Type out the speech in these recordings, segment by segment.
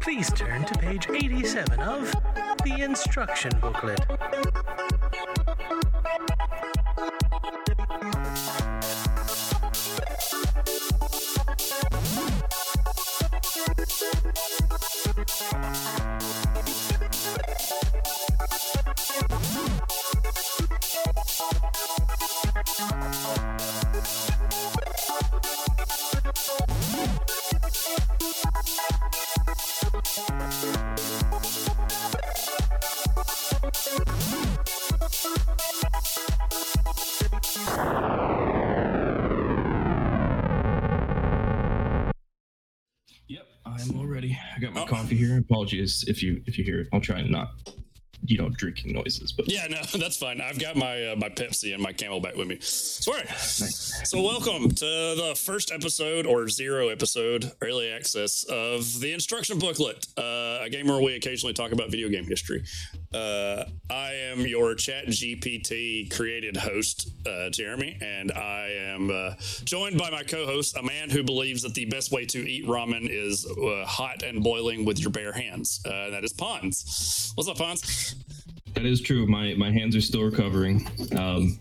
Please turn to page 87 of the instruction booklet. Apologies if you if you hear it. I'll try and not, you know, drinking noises. But Yeah, no, that's fine. I've got my uh, my Pepsi and my CamelBak with me. So, all right. So, welcome to the first episode or zero episode, early access of the instruction booklet, uh, a game where we occasionally talk about video game history. Uh, I am your Chat GPT created host, uh, Jeremy, and I am uh, joined by my co-host, a man who believes that the best way to eat ramen is uh, hot and boiling with your bare hands. Uh, that is Pons. What's up, Pons? that is true. My my hands are still recovering. Um,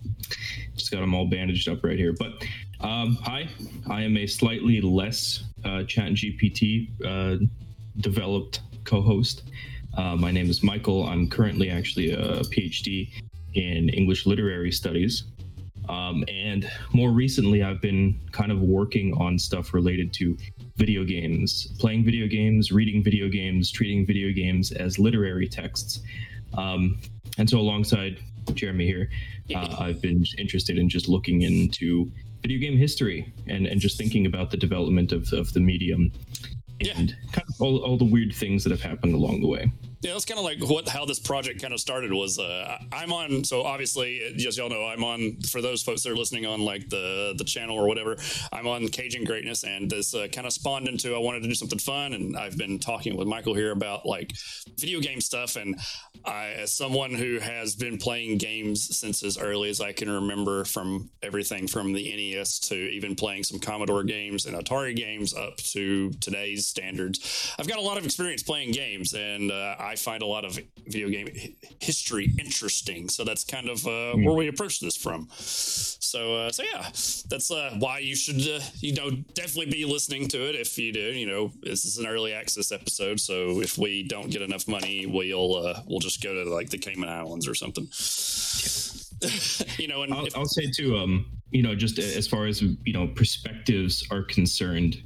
just got them all bandaged up right here. But um, hi, I am a slightly less uh, Chat GPT uh, developed co-host. Uh, my name is Michael. I'm currently actually a PhD in English literary studies. Um, and more recently, I've been kind of working on stuff related to video games, playing video games, reading video games, treating video games as literary texts. Um, and so, alongside Jeremy here, uh, I've been interested in just looking into video game history and, and just thinking about the development of, of the medium and kind of all, all the weird things that have happened along the way. Yeah, that's kind of like what how this project kind of started was uh, I'm on so obviously as y'all know I'm on for those folks that are listening on like the the channel or whatever I'm on Caging Greatness and this uh, kind of spawned into I wanted to do something fun and I've been talking with Michael here about like video game stuff and I as someone who has been playing games since as early as I can remember from everything from the NES to even playing some Commodore games and Atari games up to today's standards I've got a lot of experience playing games and uh, I find a lot of video game history interesting. So that's kind of uh, where we approach this from. So, uh, so yeah, that's uh, why you should, uh, you know, definitely be listening to it if you do. You know, this is an early access episode, so if we don't get enough money, we'll uh, we'll just go to like the Cayman Islands or something. you know, and I'll, if, I'll say too, um, you know, just as far as you know, perspectives are concerned,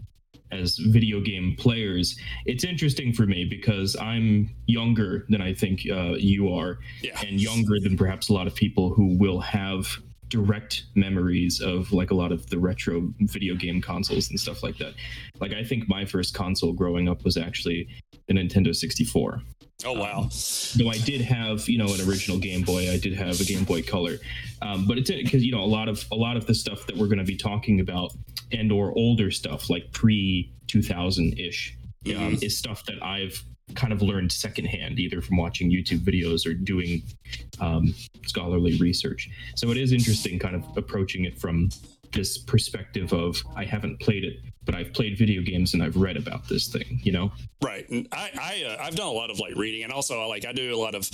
as video game players, it's interesting for me because I'm younger than I think uh, you are, Yeah. and younger than perhaps a lot of people who will have direct memories of like a lot of the retro video game consoles and stuff like that. Like I think my first console growing up was actually the Nintendo 64 oh wow, though I did have you know an original Game Boy, I did have a Game Boy Color, um, but it's because you know a lot of a lot of the stuff that we're going to be talking about and or older stuff like pre two thousand ish um, is stuff that I've kind of learned secondhand, either from watching YouTube videos or doing um, scholarly research. So it is interesting, kind of approaching it from this perspective of I haven't played it, but I've played video games and I've read about this thing. You know. Right. And I, I, uh, I've done a lot of like reading and also I like I do a lot of,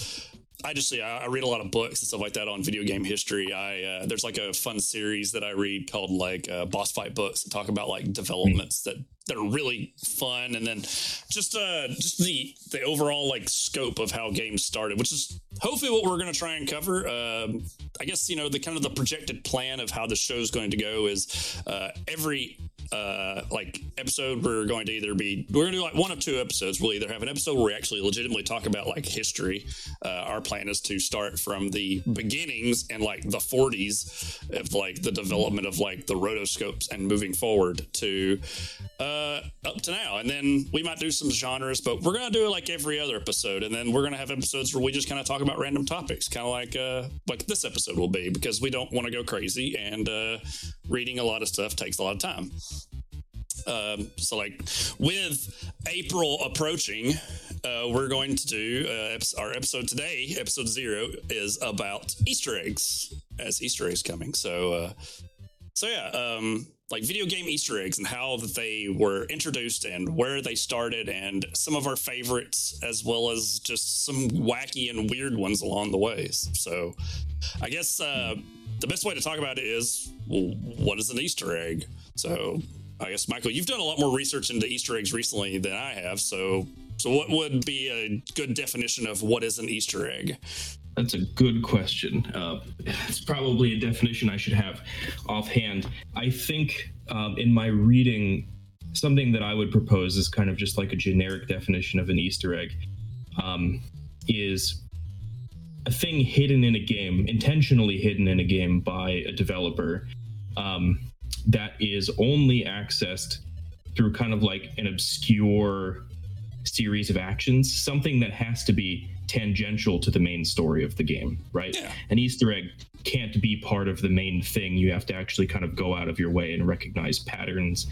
I just, yeah, I read a lot of books and stuff like that on video game history. I, uh, there's like a fun series that I read called like uh, boss fight books that talk about like developments that, that are really fun. And then just, uh, just the, the overall like scope of how games started, which is hopefully what we're going to try and cover. Um, I guess, you know, the kind of the projected plan of how the show's going to go is, uh, every, uh, like episode we're going to either be we're going to do like one of two episodes we'll either have an episode where we actually legitimately talk about like history uh, our plan is to start from the beginnings and like the 40s of like the development of like the rotoscopes and moving forward to uh, up to now. And then we might do some genres, but we're going to do it like every other episode. And then we're going to have episodes where we just kind of talk about random topics, kind of like uh, like this episode will be, because we don't want to go crazy. And uh, reading a lot of stuff takes a lot of time. Um, so, like with April approaching, uh, we're going to do uh, our episode today. Episode zero is about Easter eggs, as Easter eggs coming. So, uh, so yeah, um, like video game Easter eggs and how that they were introduced and where they started, and some of our favorites, as well as just some wacky and weird ones along the way. So, I guess uh, the best way to talk about it is well, what is an Easter egg? So, I guess Michael, you've done a lot more research into Easter eggs recently than I have. So, so what would be a good definition of what is an Easter egg? That's a good question. Uh, it's probably a definition I should have offhand. I think um, in my reading, something that I would propose is kind of just like a generic definition of an Easter egg um, is a thing hidden in a game, intentionally hidden in a game by a developer um, that is only accessed through kind of like an obscure series of actions, something that has to be tangential to the main story of the game, right? Yeah. An Easter egg can't be part of the main thing. You have to actually kind of go out of your way and recognize patterns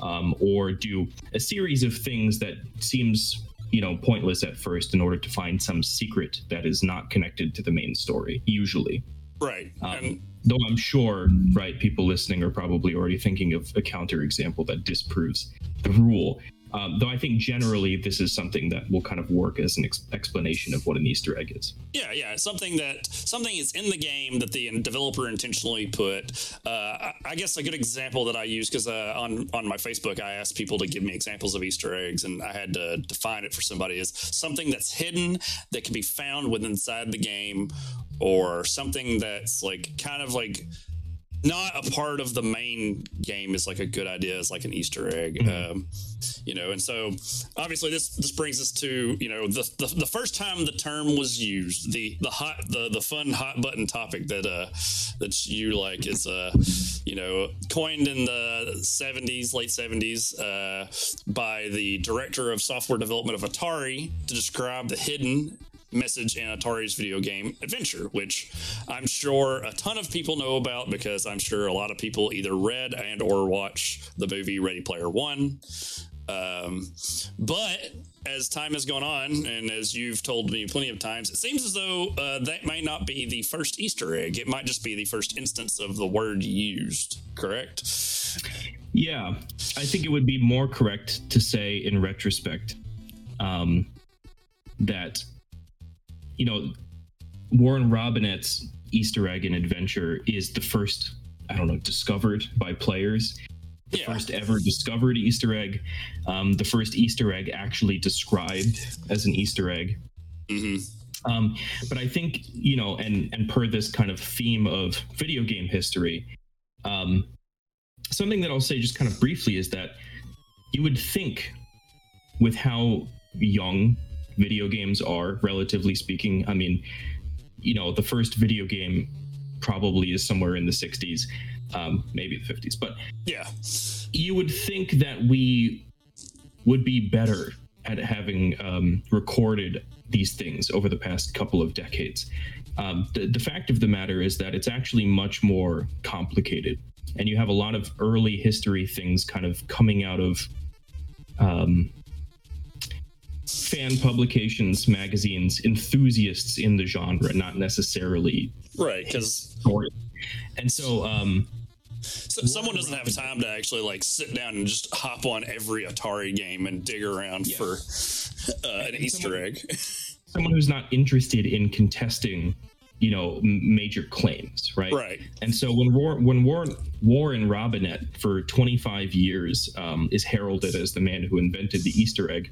um, or do a series of things that seems you know pointless at first in order to find some secret that is not connected to the main story usually Right. um, and though i'm sure right people listening are probably already thinking of a counterexample that disproves the rule um, though i think generally this is something that will kind of work as an ex- explanation of what an easter egg is yeah, yeah, something that something is in the game that the developer intentionally put. Uh, I, guess a good example that I use because uh, on on my Facebook I asked people to give me examples of Easter eggs, and I had to define it for somebody is something that's hidden that can be found within inside the game, or something that's like kind of like not a part of the main game is like a good idea It's like an Easter egg, um, you know. And so obviously this this brings us to you know the, the the first time the term was used, the the hot the the fun hot button topic that uh that you like is uh you know coined in the 70s late 70s uh by the director of software development of Atari to describe the hidden message in Atari's video game Adventure, which I'm sure a ton of people know about because I'm sure a lot of people either read and or watch the movie Ready Player One. Um, but as time has gone on, and as you've told me plenty of times, it seems as though uh, that might not be the first Easter egg. It might just be the first instance of the word used. Correct? Yeah, I think it would be more correct to say in retrospect um, that, you know, Warren Robinett's Easter egg in Adventure is the first, I don't know, discovered by players. The Yeah. first ever discovered Easter egg. Um, the first Easter egg actually described as an Easter egg. hmm Um, but I think you know, and and per this kind of theme of video game history, um, something that I'll say just kind of briefly is that you would think, with how young video games are, relatively speaking, I mean, you know, the first video game probably is somewhere in the '60s, um, maybe the '50s, but Yeah. you would think that we would be better at having um, recorded these things over the past couple of decades. Um, the, the fact of the matter is that it's actually much more complicated, and you have a lot of early history things kind of coming out of um, fan publications, magazines, enthusiasts in the genre, not necessarily Right. Because. And so, um, So, someone doesn't have time to actually like sit down and just hop on every Atari game and dig around Yeah. for uh, an Easter someone- egg. someone who's not interested in contesting you know major claims right right. and so when war when warren warren robinett for 25 years um, is heralded as the man who invented the easter egg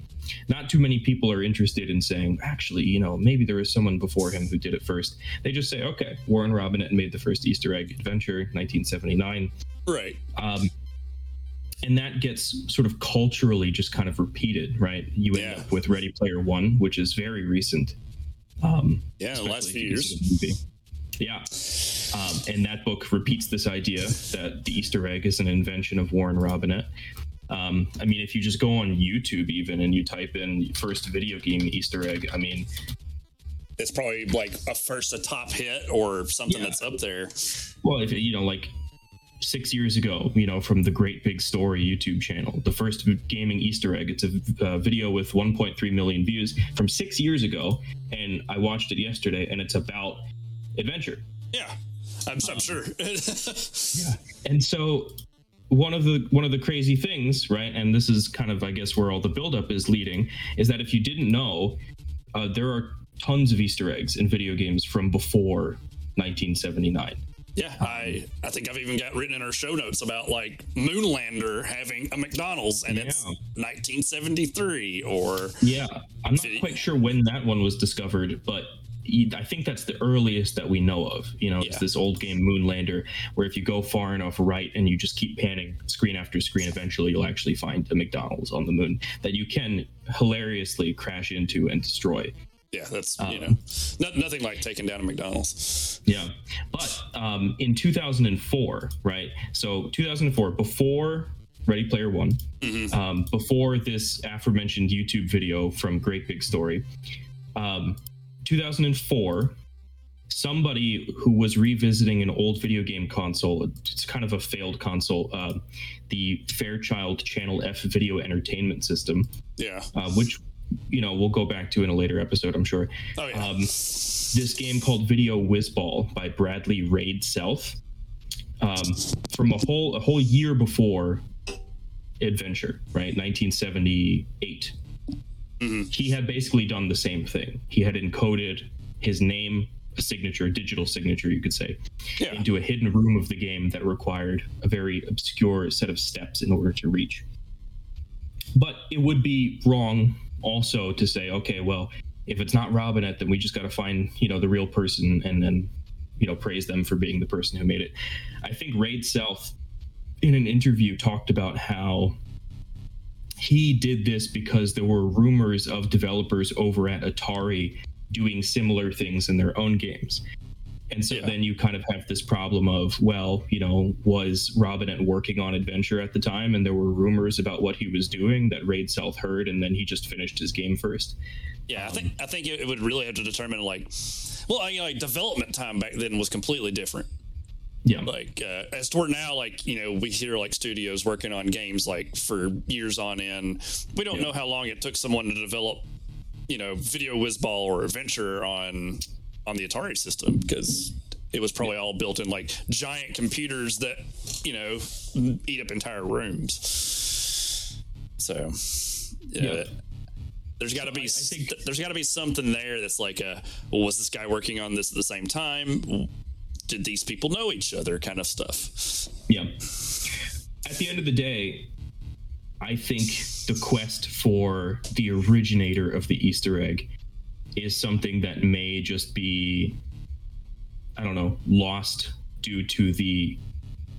not too many people are interested in saying actually you know maybe there was someone before him who did it first they just say okay warren robinett made the first easter egg adventure 1979 Right. um, and that gets sort of culturally just kind of repeated, right? You end Yeah. up with Ready Player One, which is very recent. Um, Yeah, the last few years. Yeah. Um, and that book repeats this idea that the Easter egg is an invention of Warren Robinett. Um, I mean, if you just go on YouTube even and you type in first video game Easter egg, I mean, it's probably like a first a top hit or something Yeah. that's up there. well, if you know, like six years ago, you know, from the Great Big Story YouTube channel, the first gaming Easter egg. It's a uh, video with 1.3 million views from six years ago, and I watched it yesterday, and it's about adventure. Yeah, I'm, I'm sure. Yeah. And so one of the one of the crazy things, right? And this is kind of I guess where all the buildup is leading, is that if you didn't know, uh, there are tons of Easter eggs in video games from before 1979. Yeah, I I think I've even got written in our show notes about like Moonlander having a McDonald's and it's 1973 or Yeah, I'm not quite sure when that one was discovered, but I think that's the earliest that we know of. You know, it's this old game Moonlander, where if you go far enough right and you just keep panning screen after screen, eventually you'll actually find a McDonald's on the moon that you can hilariously crash into and destroy. Yeah, that's Um, you know no, nothing like taking down a McDonald's. Yeah. But um, in 2004, right? So 2004, before Ready Player One, um, before this aforementioned YouTube video from Great Big Story, um, 2004, somebody who was revisiting an old video game console, it's kind of a failed console, uh, the Fairchild Channel F video entertainment system, Yeah. uh, which you know we'll go back to in a later episode, I'm sure Oh yeah. um, this game called Video Whizball by Bradley Reid-Selth um, from a whole a whole year before Adventure, right? 1978. He had basically done the same thing. He had encoded his name, a signature, a digital signature, you could say, yeah. into a hidden room of the game that required a very obscure set of steps in order to reach. But it would be wrong also to say, okay, well, if it's not Robinett, then we just got to find, you know, the real person and then, you know, praise them for being the person who made it. I think Reid-Selth in an interview talked about how he did this because there were rumors of developers over at Atari doing similar things in their own games. And so Yeah. then you kind of have this problem of, well, you know, was Robinett working on Adventure at the time? And there were rumors about what he was doing that Reid-Selth heard, and then he just finished his game first. Yeah, I think I think it, would really have to determine like, well, you know, like development time back then was completely different. Yeah. Like uh, as where now, like you know, we hear like studios working on games like for years on end. We don't Yeah. know how long it took someone to develop, you know, Video Whizball or Adventure on on the Atari system because it was probably all built in like giant computers that you know eat up entire rooms. So yeah. Yeah. There's got to be I- I think- th- there's got to be something there that's like a well, was this guy working on this at the same time? Did these people know each other? Kind of stuff. Yeah. At the end of the day, I think the quest for the originator of the Easter egg is something that may just be, I don't know, lost due to the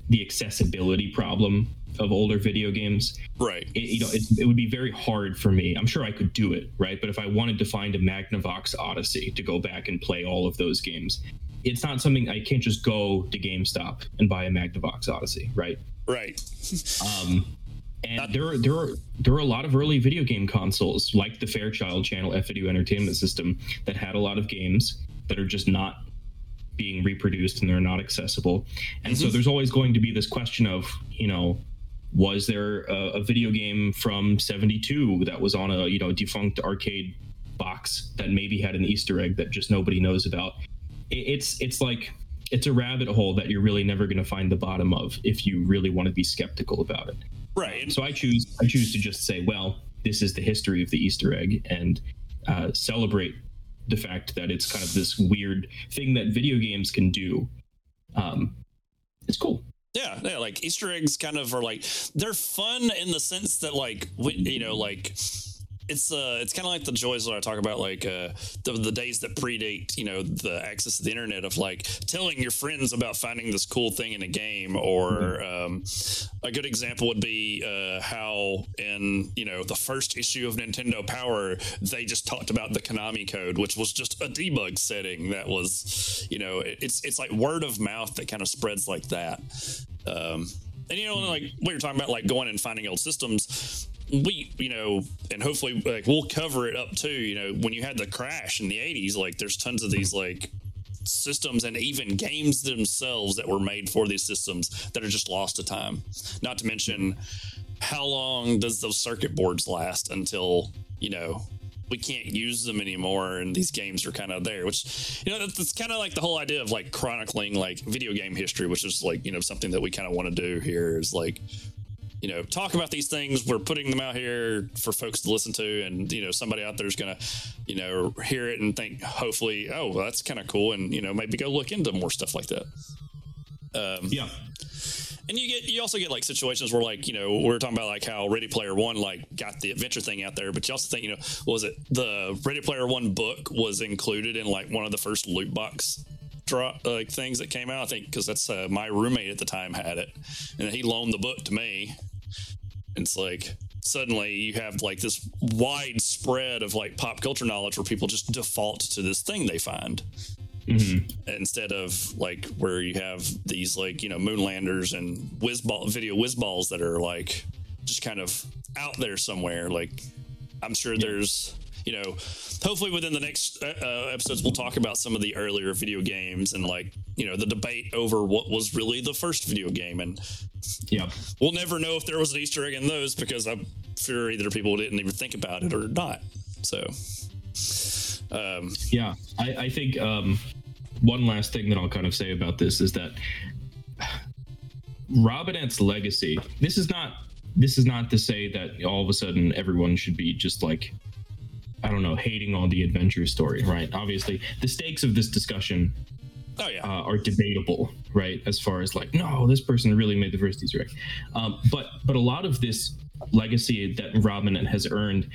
the accessibility problem of older video games. Right. It, you know, it, it would be very hard for me. I'm sure I could do it, right? But if I wanted to find a Magnavox Odyssey to go back and play all of those games, it's not something I can't just go to GameStop and buy a Magnavox Odyssey, right? Right. Um, and there are there are there are a lot of early video game consoles like the Fairchild Channel F Video Entertainment System that had a lot of games that are just not being reproduced and they're not accessible. And so mm-hmm. there's always going to be this question of, you know, was there a, a video game from 72 that was on a, you know, defunct arcade box that maybe had an Easter egg that just nobody knows about? It, it's it's like it's a rabbit hole that you're really never going to find the bottom of if you really want to be skeptical about it. Right. So I choose I choose to just say, well, this is the history of the Easter egg, and uh, celebrate the fact that it's kind of this weird thing that video games can do. Um, it's cool. Yeah, yeah, like Easter eggs kind of are like they're fun in the sense that like you know like it's uh it's kind of like the joys that I talk about like uh the, the days that predate you know the access to the internet of like telling your friends about finding this cool thing in a game or um, a good example would be uh, how in you know the first issue of Nintendo Power they just talked about the Konami code which was just a debug setting that was you know it- it's it's like word of mouth that kind of spreads like that um, and you know, like what you're talking about, like going and finding old systems. We, you know, and hopefully, like we'll cover it up too. You know, when you had the crash in the '80s, like there's tons of these like systems and even games themselves that were made for these systems that are just lost to time. Not to mention, how long does those circuit boards last until you know we can't use them anymore and these games are kind of there which you know that's, that's kind of like the whole idea of like chronicling like video game history which is like you know something that we kind of want to do here is like you know talk about these things we're putting them out here for folks to listen to and you know somebody out there is gonna you know hear it and think hopefully oh well, that's kind of cool and you know maybe go look into more stuff like that um, yeah and you get you also get like situations where like you know we are talking about like how Ready Player One like got the adventure thing out there, but you also think you know was it the Ready Player One book was included in like one of the first loot box drop like things that came out. I think because that's uh, my roommate at the time had it, and he loaned the book to me. It's like suddenly you have like this wide spread of like pop culture knowledge where people just default to this thing they find mm-hmm. instead of like where you have these like you know moonlanders and whiz ball video whiz balls that are like just kind of out there somewhere. Like I'm sure yeah. there's you know hopefully within the next uh, uh, episodes we'll talk about some of the earlier video games and like you know the debate over what was really the first video game and yeah we'll never know if there was an easter egg in those because i'm sure either people didn't even think about it or not so um, yeah I, I think um, one last thing that I'll kind of say about this is that Robinett's legacy. This is not. This is not to say that all of a sudden everyone should be just like, I don't know, hating on the adventure story, right? Obviously, the stakes of this discussion oh, yeah. uh, are debatable, right? As far as like, no, this person really made the first Easter egg. Um, but but a lot of this legacy that Robinett has earned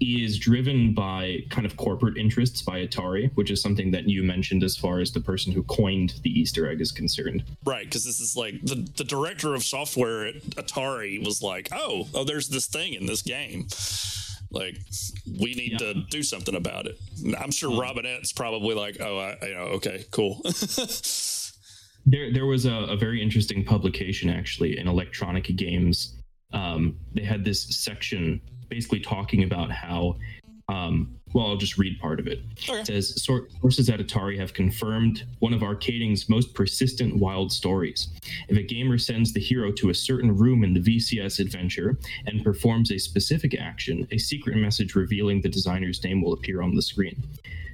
is driven by kind of corporate interests by Atari, which is something that you mentioned as far as the person who coined the Easter egg is concerned. Right, because this is like the, the director of software at Atari was like, oh, oh, there's this thing in this game. Like, we need yeah. to do something about it. I'm sure um, Robinett's probably like, oh, I, you know, okay, cool. there, there was a, a very interesting publication actually in Electronic Games. Um, they had this section basically talking about how um, well, I'll just read part of it. Okay. It says sources at Atari have confirmed one of arcading's most persistent wild stories. If a gamer sends the hero to a certain room in the VCS adventure and performs a specific action, a secret message revealing the designer's name will appear on the screen.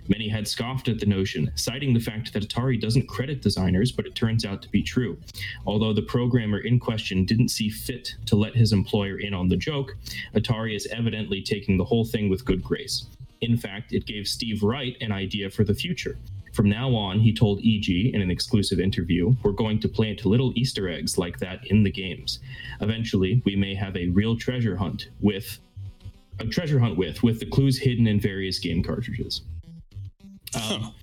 Many had scoffed at the notion, citing the fact that Atari doesn't credit designers, but it turns out to be true. Although the programmer in question didn't see fit to let his employer in on the joke, Atari is evidently taking the whole thing with good grace. In fact, it gave Steve Wright an idea for the future. From now on, he told EG in an exclusive interview, we're going to plant little Easter eggs like that in the games. Eventually, we may have a real treasure hunt with a treasure hunt with with the clues hidden in various game cartridges. Um,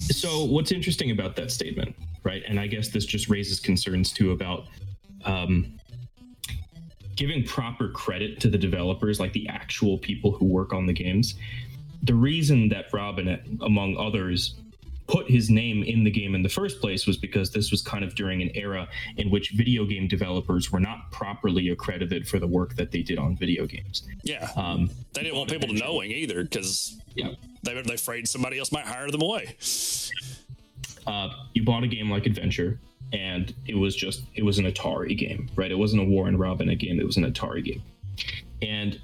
so, what's interesting about that statement, right? And I guess this just raises concerns too about um, giving proper credit to the developers, like the actual people who work on the games. The reason that Robin, among others, put his name in the game in the first place was because this was kind of during an era in which video game developers were not properly accredited for the work that they did on video games. Yeah. Um, they didn't want people to knowing either because yeah. they were afraid somebody else might hire them away. Uh, you bought a game like Adventure, and it was just it was an Atari game, right? It wasn't a Warren Robin game; it was an Atari game. And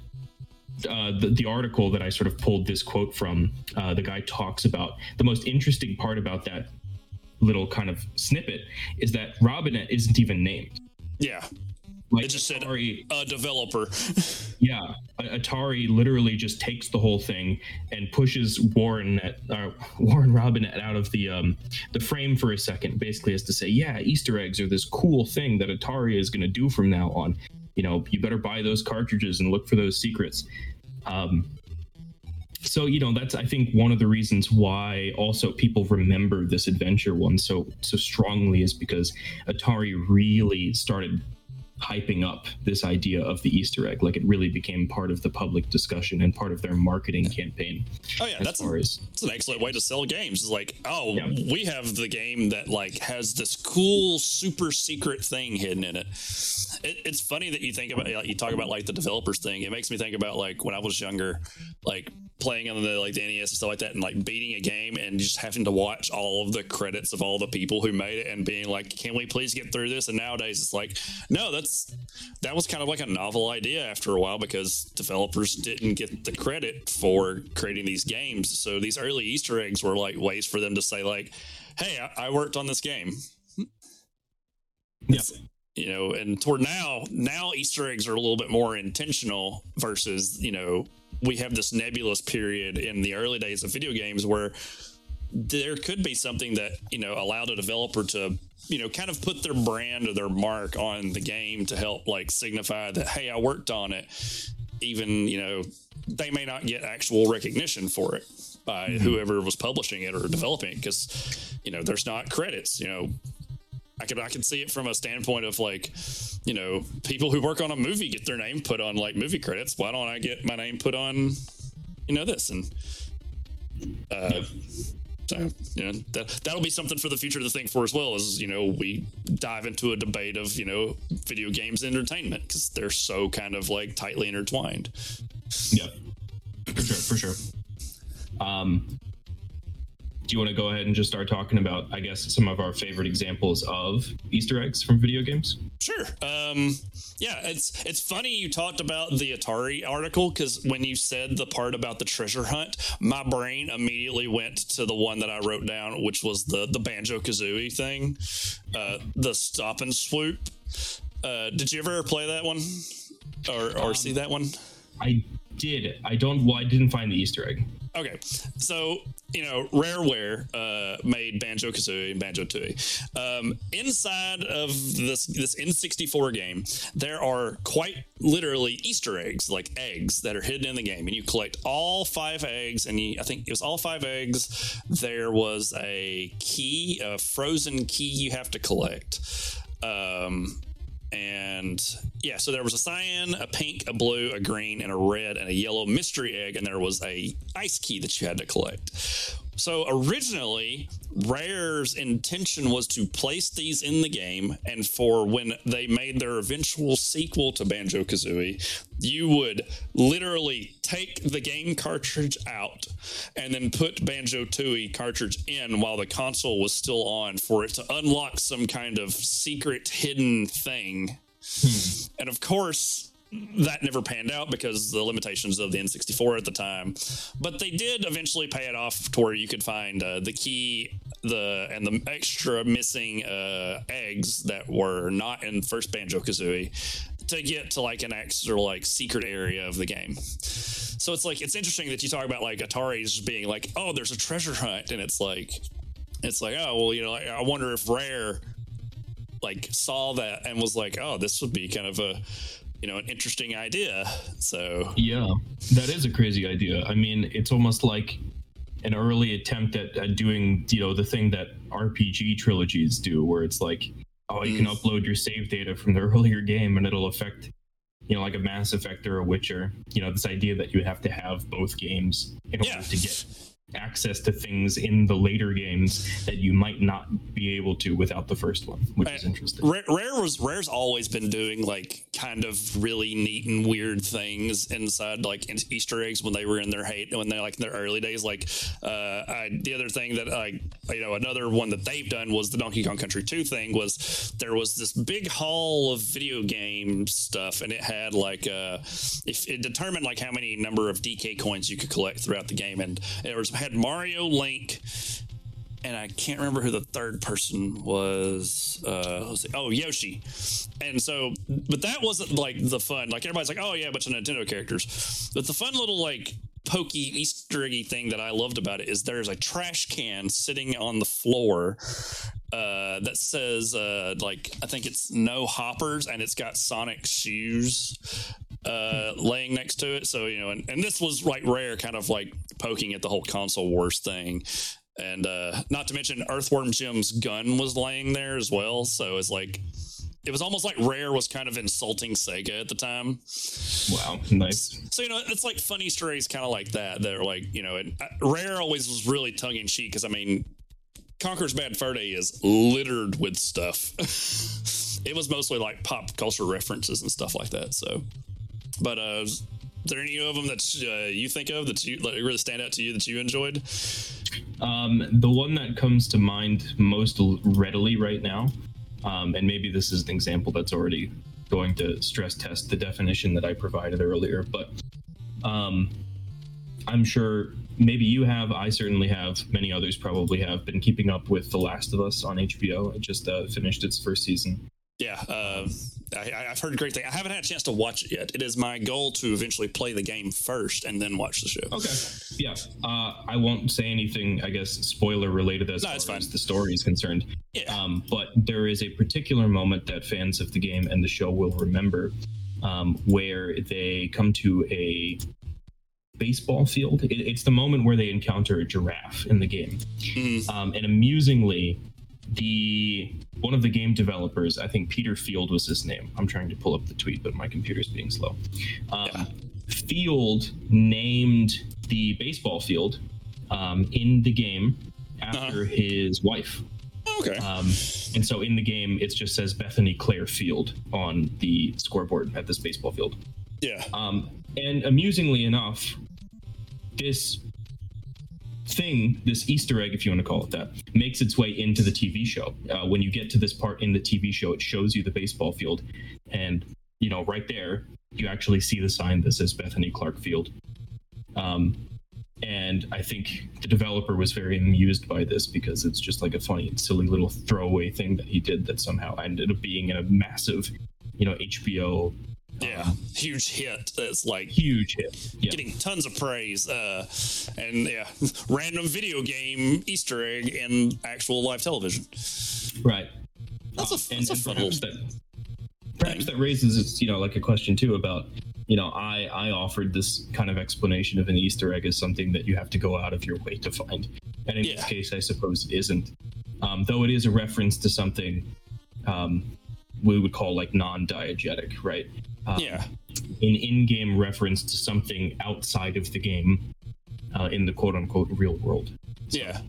uh, the, the, article that I sort of pulled this quote from, uh, the guy talks about the most interesting part about that little kind of snippet is that Robinett isn't even named. Yeah. Like it just Atari, a developer. yeah, Atari literally just takes the whole thing and pushes Warren at uh, Warren Robinett out of the um, the frame for a second, basically as to say, yeah, Easter eggs are this cool thing that Atari is going to do from now on you know you better buy those cartridges and look for those secrets um, so you know that's i think one of the reasons why also people remember this adventure one so so strongly is because atari really started hyping up this idea of the Easter egg. Like it really became part of the public discussion and part of their marketing campaign. Oh yeah, that's as, that's an excellent way to sell games. It's like, oh, yeah. we have the game that like has this cool super secret thing hidden in it. it. It's funny that you think about you talk about like the developers thing. It makes me think about like when I was younger, like playing on the like the NES and stuff like that, and like beating a game and just having to watch all of the credits of all the people who made it and being like, can we please get through this? And nowadays it's like, no, that's that was kind of like a novel idea after a while because developers didn't get the credit for creating these games. So these early Easter eggs were like ways for them to say like, "Hey, I, I worked on this game." Yeah. You know, and toward now, now Easter eggs are a little bit more intentional versus, you know, we have this nebulous period in the early days of video games where there could be something that you know allowed a developer to you know kind of put their brand or their mark on the game to help like signify that hey i worked on it even you know they may not get actual recognition for it by mm-hmm. whoever was publishing it or developing it because you know there's not credits you know I can I can see it from a standpoint of like, you know, people who work on a movie get their name put on like movie credits. Why don't I get my name put on, you know, this and uh, so you know that that'll be something for the future to think for as well as you know we dive into a debate of you know video games entertainment because they're so kind of like tightly intertwined. Yeah, for sure, for sure. Um, do you want to go ahead and just start talking about, I guess, some of our favorite examples of Easter eggs from video games? Sure. Um, yeah, it's it's funny you talked about the Atari article because when you said the part about the treasure hunt, my brain immediately went to the one that I wrote down, which was the the Banjo Kazooie thing, uh, the stop and swoop. Uh, did you ever play that one, or or um, see that one? I did. I don't. Well, I didn't find the Easter egg. Okay, so you know, Rareware uh, made Banjo Kazooie and Banjo Tooie. Um, inside of this this N64 game, there are quite literally Easter eggs, like eggs that are hidden in the game, and you collect all five eggs. And you, I think it was all five eggs. There was a key, a frozen key you have to collect. Um, and yeah, so there was a cyan, a pink, a blue, a green, and a red, and a yellow mystery egg, and there was a ice key that you had to collect. So originally, Rare's intention was to place these in the game, and for when they made their eventual sequel to Banjo Kazooie, you would literally take the game cartridge out and then put Banjo Tooie cartridge in while the console was still on for it to unlock some kind of secret hidden thing. Hmm. And of course, that never panned out because the limitations of the N64 at the time. But they did eventually pay it off to where you could find uh, the key, the and the extra missing uh, eggs that were not in first Banjo Kazooie to get to like an extra like secret area of the game. So it's like it's interesting that you talk about like Atari's being like, oh, there's a treasure hunt, and it's like, it's like, oh, well, you know, I wonder if Rare like saw that and was like, oh, this would be kind of a you know an interesting idea so yeah that is a crazy idea i mean it's almost like an early attempt at, at doing you know the thing that rpg trilogies do where it's like oh you mm. can upload your save data from the earlier game and it'll affect you know like a mass effect or a witcher you know this idea that you have to have both games in order yeah. to get access to things in the later games that you might not be able to without the first one, which is interesting. Rare, Rare was Rare's always been doing like kind of really neat and weird things inside like Easter eggs when they were in their hate when they're like in their early days. Like uh, I, the other thing that I you know another one that they've done was the Donkey Kong Country Two thing was there was this big hall of video game stuff and it had like uh if it determined like how many number of DK coins you could collect throughout the game and it was had Mario, Link, and I can't remember who the third person was. Uh, oh, Yoshi. And so, but that wasn't like the fun. Like everybody's like, oh yeah, a bunch of Nintendo characters. But the fun little like pokey Easter eggy thing that I loved about it is there's a trash can sitting on the floor uh, that says uh, like I think it's no hoppers and it's got Sonic shoes uh, laying next to it. So you know, and, and this was like rare, kind of like poking at the whole console wars thing. And uh, not to mention, Earthworm Jim's gun was laying there as well. So it's like it was almost like Rare was kind of insulting Sega at the time. Wow, nice. So you know, it's like funny stories, kind of like that. They're like you know, and uh, Rare always was really tongue in cheek because I mean, Conker's Bad Fur Day is littered with stuff. it was mostly like pop culture references and stuff like that. So, but uh, there any of them that uh, you think of that you like, really stand out to you that you enjoyed? Um, the one that comes to mind most readily right now, um, and maybe this is an example that's already going to stress test the definition that I provided earlier, but um, I'm sure maybe you have, I certainly have, many others probably have been keeping up with The Last of Us on HBO. It just uh, finished its first season. Yeah, uh, I, have heard great things. I haven't had a chance to watch it yet. It is my goal to eventually play the game first and then watch the show. Okay. Yeah. Uh, I won't say anything, I guess, spoiler related as no, far as the story is concerned. Yeah. Um, but there is a particular moment that fans of the game and the show will remember um, where they come to a baseball field. It, it's the moment where they encounter a giraffe in the game. Mm-hmm. Um, and amusingly, the one of the game developers, I think Peter Field was his name. I'm trying to pull up the tweet, but my computer's being slow. Um, Yeah. Field named the baseball field um, in the game after his wife. Okay. Um, and so in the game, it just says Bethany Claire Field on the scoreboard at this baseball field. yeah. Um, and amusingly enough, this thing, this Easter egg, if you want to call it that, makes its way into the TV show. Uh, when you get to this part in the TV show, it shows you the baseball field, and you know right there, you actually see the sign that says Bethany Clark Field. Um, and I think the developer was very amused by this because it's just like a funny, silly little throwaway thing that he did that somehow ended up being in a massive, you know, HBO Yeah. Huge hit. That's like huge hit. Yeah. getting tons of praise. Uh, and yeah, random video game Easter egg in actual live television. Right. That's a, Uh, that's a fun perhaps little. that perhaps that raises you know like a question too about you know I I offered this kind of explanation of an Easter egg as something that you have to go out of your way to find, and in this case I suppose it isn't, um, though it is a reference to something um, we would call like non-diegetic, right? Um, Yeah. an in-game reference to something outside of the game uh, in the quote-unquote real world. Yeah.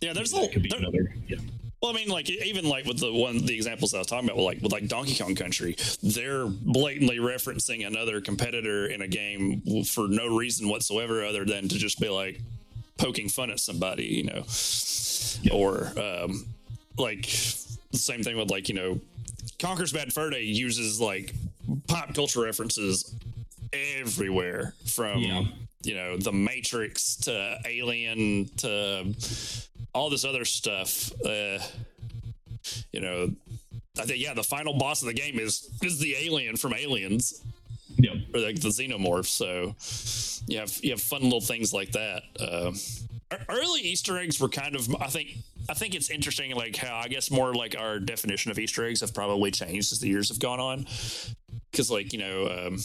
Yeah, there's a that little, could be there- another. Yeah. Well, I mean, like even like with the one the examples I was talking about, like with like Donkey Kong Country, they're blatantly referencing another competitor in a game for no reason whatsoever, other than to just be like poking fun at somebody, you know, or um, like the same thing with like you know, Conker's Bad Fur Day uses like pop culture references everywhere from Yeah. you know the Matrix to Alien to all this other stuff. Uh, you know, I think yeah, the final boss of the game is is the alien from Aliens Yeah. or like the xenomorph. So you have you have fun little things like that. Um, ear- early Easter eggs were kind of I think I think it's interesting like how I guess more like our definition of Easter eggs have probably changed as the years have gone on. Because like you know. Um,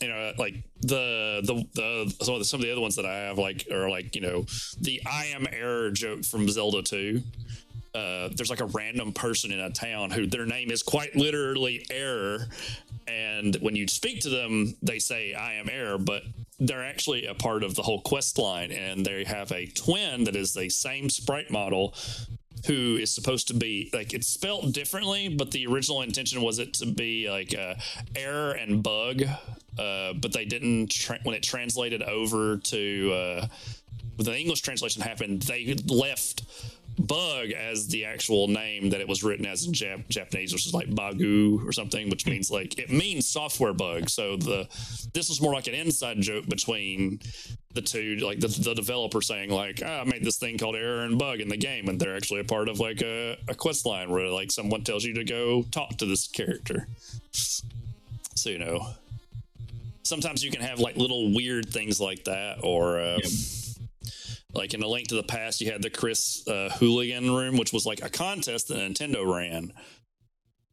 you know, like the the the some of the, some of the other ones that I have, like are like you know the I am error joke from Zelda Two. Uh, there's like a random person in a town who their name is quite literally error, and when you speak to them, they say I am error, but they're actually a part of the whole quest line, and they have a twin that is the same sprite model who is supposed to be like it's spelt differently, but the original intention was it to be like uh, error and bug, uh, but they didn't tra- when it translated over to uh, when the English translation happened, they left bug as the actual name that it was written as in Jap- Japanese, which is like bagu or something, which means like it means software bug. So the this was more like an inside joke between the two, like the, the developer saying like, oh, I made this thing called error and bug in the game, and they're actually a part of like a, a quest line where like someone tells you to go talk to this character. So you know, sometimes you can have like little weird things like that, or um, like in a Link to the Past, you had the Chris uh, Houlihan Room, which was like a contest that Nintendo ran.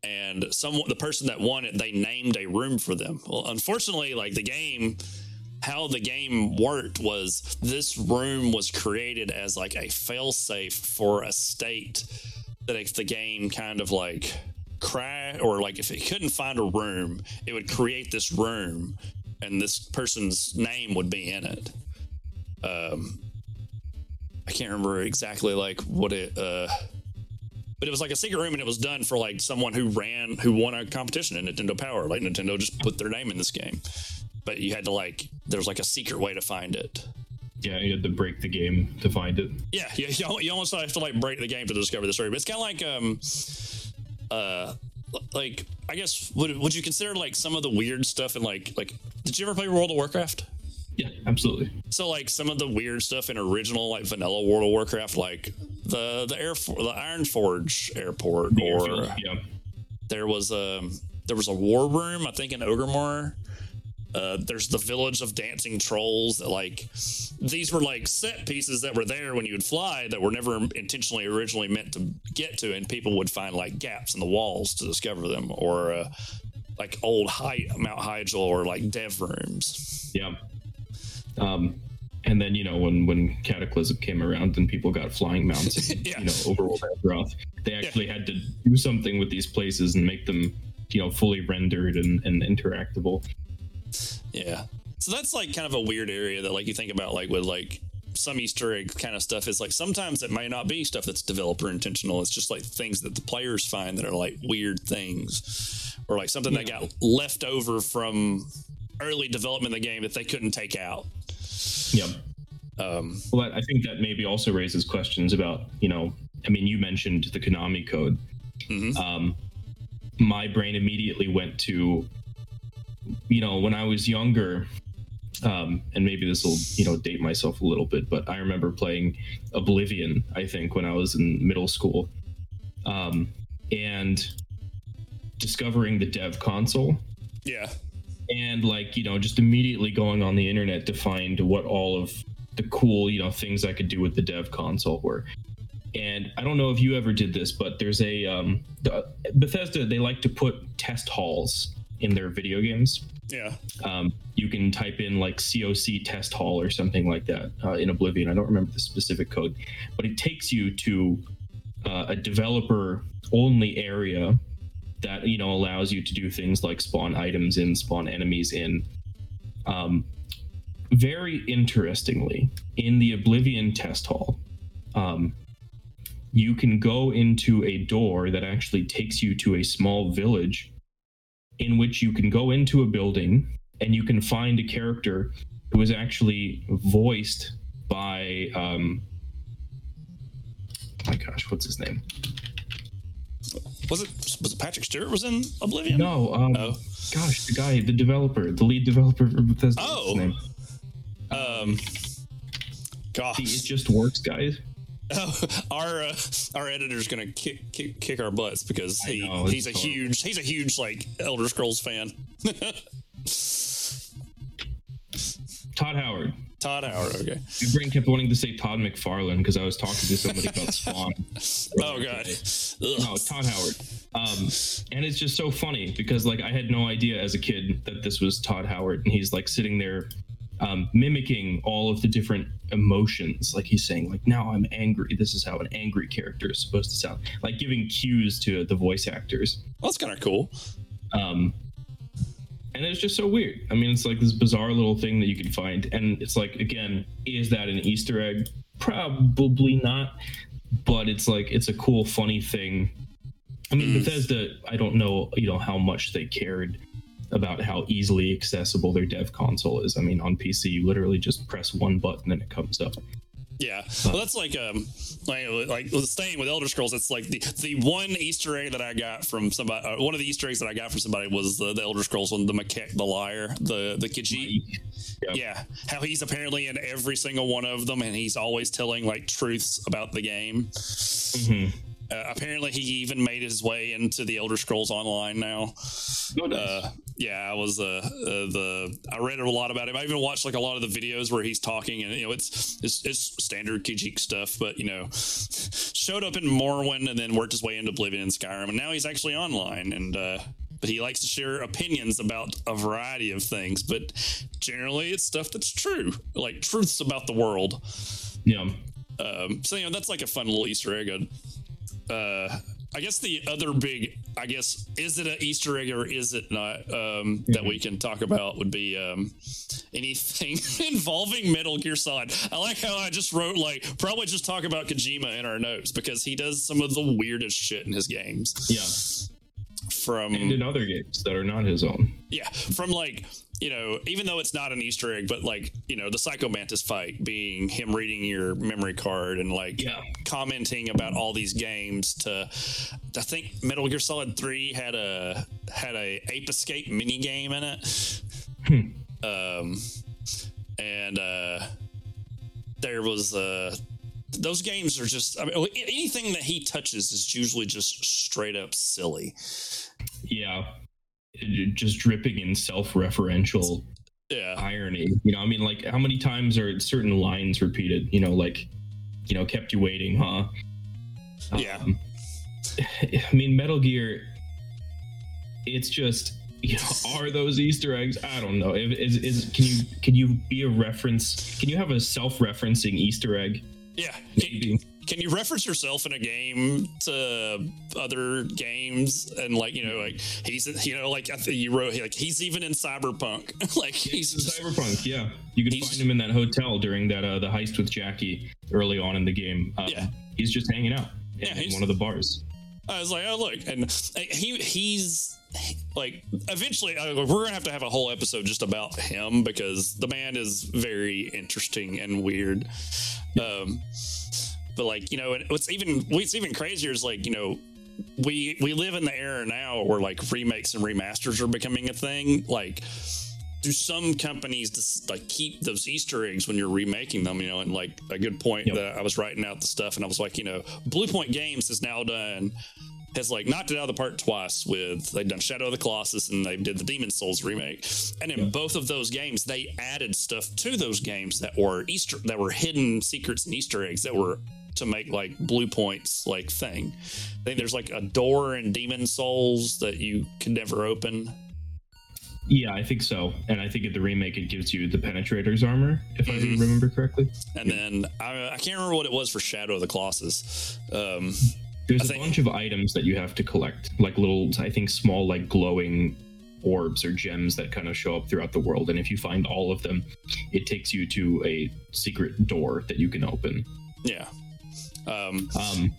And some the person that won it, they named a room for them. Well, unfortunately, like the game, how the game worked was this room was created as like a failsafe for a state that if the game kind of like cry or like if it couldn't find a room, it would create this room, and this person's name would be in it. Um, I can't remember exactly like what it. Uh, but it was like a secret room and it was done for like someone who ran who won a competition in nintendo power like nintendo just put their name in this game but you had to like there was like a secret way to find it Yeah, you had to break the game to find it. yeah yeah, you you almost have to like break the game to discover the story but it's kind of like um uh like i guess would, would you consider like some of the weird stuff in like like did you ever play world of warcraft Yeah, absolutely. so like some of the weird stuff in original like vanilla world of warcraft like the the air For- the Ironforge airport or yeah, there was a there was a war room i think in Orgrimmar uh, there's the village of dancing trolls that like these were like set pieces that were there when you would fly that were never intentionally originally meant to get to and people would find like gaps in the walls to discover them or uh, like old high mount hyjal or like dev rooms yeah. Um, and then you know when when Cataclysm came around and people got flying mounts, and, Yeah. you know, overworld Azeroth, they actually had to do something with these places and make them, you know, fully rendered and, and interactable. Yeah. So that's like kind of a weird area that like you think about like with like some Easter egg kind of stuff is like sometimes it might not be stuff that's developer intentional. It's just like things that the players find that are like weird things or like something that got left over from early development of the game that they couldn't take out. Yep. Um, Well, I think that maybe also raises questions about, you know, I mean, you mentioned the Konami code. Mhm. Um, my brain immediately went to, you know, when I was younger, um, and maybe this will, you know, date myself a little bit, but I remember playing Oblivion, I think, when I was in middle school, um, and discovering the dev console yeah. And like you know just immediately going on the internet to find what all of the cool you know things i could do with the dev console were. And i don't know if you ever did this but there's a um the- bethesda they like to put test halls in their video games. Yeah. um, you can type in like coc test hall or something like that uh, in oblivion. I don't remember the specific code but it takes you to uh, a developer only area that you know allows you to do things like spawn items in spawn enemies in. Um, very interestingly in the oblivion test hall um, you can go into a door that actually takes you to a small village in which you can go into a building and you can find a character who is actually voiced by um my gosh what's his name Was it was it Patrick Stewart was in Oblivion? no um Oh. gosh the guy the developer the lead developer for Bethesda Oh. name? Um gosh. the it just works guys Oh, our uh, our editor's gonna kick, kick kick our butts because he know, he's a horrible. huge he's a huge like Elder Scrolls fan. todd howard Todd Howard. Okay. my brain kept wanting to say todd mcfarlane because i was talking to somebody about spawn Oh god. No, Todd Howard. Um, and it's just so funny because like I had no idea as a kid that this was Todd Howard, and he's like sitting there um, mimicking all of the different emotions. Like he's saying, like now I'm angry. This is how an angry character is supposed to sound. Like giving cues to the voice actors. Well, that's kind of cool. Um, and it's just so weird. I mean, it's like this bizarre little thing that you can find, and it's like, again, is that an Easter egg? Probably not, but it's like it's a cool, funny thing. I mean, Mm. Bethesda, I don't know, you know, how much they cared about how easily accessible their dev console is. I mean, on PC, you literally just press one button and it comes up. Yeah. Well, that's like um like like staying with Elder Scrolls. It's like the the one Easter egg that I got from somebody. Uh, one of the Easter eggs that I got from somebody was the, the Elder Scrolls one, the M'aiq, the liar, the the Khajiit. Yep. Yeah, how he's apparently in every single one of them, and he's always telling like truths about the game. Mhm. Uh, apparently, he even made his way into the Elder Scrolls Online now. Oh, nice. Uh, yeah, I was uh, uh, the I read a lot about him. I even watched like a lot of the videos where he's talking, and you know, it's it's, it's standard Khajiit stuff, but you know, showed up in Morrowind and then worked his way into Oblivion and Skyrim, and now he's actually online. And uh, but he likes to share opinions about a variety of things, but generally it's stuff that's true, like truths about the world. yeah. Um, so you know, that's like a fun little Easter egg. Uh, I guess the other big, I guess, is it an Easter egg or is it not? Um, That we can talk about would be um, anything involving Metal Gear Solid. I like how I just wrote like probably just talk about Kojima in our notes because he does some of the weirdest shit in his games. Yeah, From and in other games that are not his own. yeah, from like you know, even though it's not an Easter egg, but like you know, the Psycho Mantis fight being him reading your memory card and like Yeah. commenting about all these games. To I think Metal Gear Solid Three had a had a Ape Escape mini game in it. Um, and uh, there was uh. Those games are just, I mean, anything that he touches is usually just straight up silly. Yeah, just dripping in self-referential Yeah. irony. You know, I mean, like how many times are certain lines repeated? You know, like, you know, kept you waiting, huh? Yeah. Um, I mean, Metal Gear. It's just, you know, are those Easter eggs? I don't know. Is, is can you can you be a reference? Can you have a self-referencing Easter egg? Yeah. Maybe. Can you reference yourself in a game to other games and like you know like he's you know like I think you wrote like he's even in Cyberpunk like he's just, Cyberpunk, yeah. You can find him in that hotel during that uh, the heist with Jackie early on in the game. Um, Yeah. he's just hanging out Yeah, in one of the bars. I was like oh look and he he's like eventually uh, we're gonna have to have a whole episode just about him because the man is very interesting and weird. Um, but like you know, and what's even what's even crazier is like you know we we live in the era now where like remakes and remasters are becoming a thing. Like, do some companies just like keep those Easter eggs when you're remaking them? You know, and like a good point Yep. that I was writing out the stuff, and I was like, you know, Bluepoint Games has now done has like knocked it out of the park twice with they've done Shadow of the Colossus and they did the Demon's Souls remake. And in both of those games, they added stuff to those games that were Easter that were hidden secrets and Easter eggs that were to make like Bluepoint's like thing. I think there's like a door in Demon's Souls that you could never open. Yeah, I think so. And I think in the remake, it gives you the Penetrator's armor, if I Mhm. remember correctly. And then I, I can't remember what it was for Shadow of the Colossus. Um, There's I a think- bunch of items that you have to collect, like little, I think, small, like glowing orbs or gems that kind of show up throughout the world. And if you find all of them, it takes you to a secret door that you can open. yeah. Um, Um,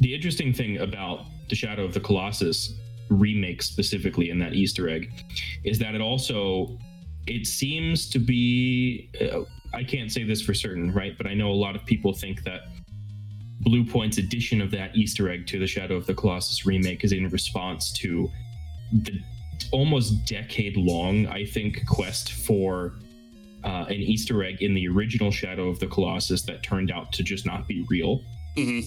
the interesting thing about the Shadow of the Colossus remake specifically in that Easter egg is that it also it seems to be uh, I can't say this for certain, right? But I know a lot of people think that Bluepoint's addition of that Easter egg to the Shadow of the Colossus remake is in response to the almost decade long, I think, quest for uh, an Easter egg in the original Shadow of the Colossus that turned out to just not be real. mhm.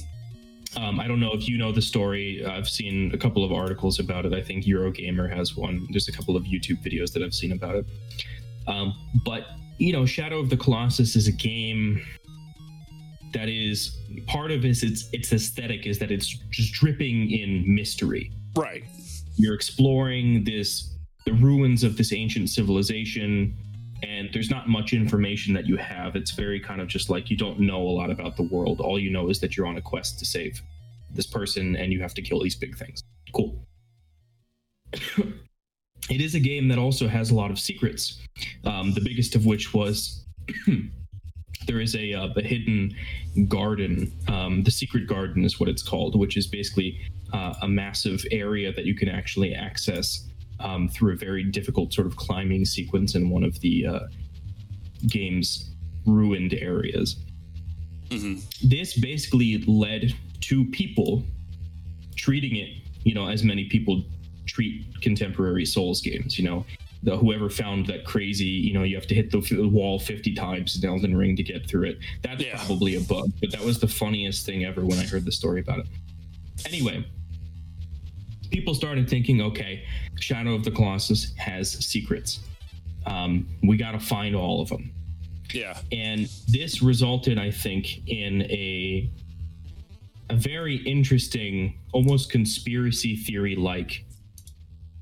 Um, I don't know if you know the story. I've seen a couple of articles about it. I think Eurogamer has one. There's a couple of YouTube videos that I've seen about it. Um, but you know, Shadow of the Colossus is a game that is part of its its its aesthetic is that it's just dripping in mystery. Right. You're exploring this the ruins of this ancient civilization and there's not much information that you have. It's very kind of just like you don't know a lot about the world. All you know is that you're on a quest to save this person and you have to kill these big things. Cool. it is a game that also has a lot of secrets. Um, the biggest of which was there is a, uh, a hidden garden. Um, the secret garden is what it's called, which is basically uh, a massive area that you can actually access um, through a very difficult sort of climbing sequence in one of the uh, game's ruined areas. Mhm. This basically led to people treating it, you know, as many people treat contemporary Souls games. You know, the whoever found that crazy, you know, you have to hit the f- wall fifty times in Elden Ring to get through it. That's Yeah. probably a bug, but that was the funniest thing ever when I heard the story about it. Anyway, people started thinking, okay, Shadow of the Colossus has secrets. Um, we got to find all of them Yeah. and this resulted i think in a a very interesting almost conspiracy theory like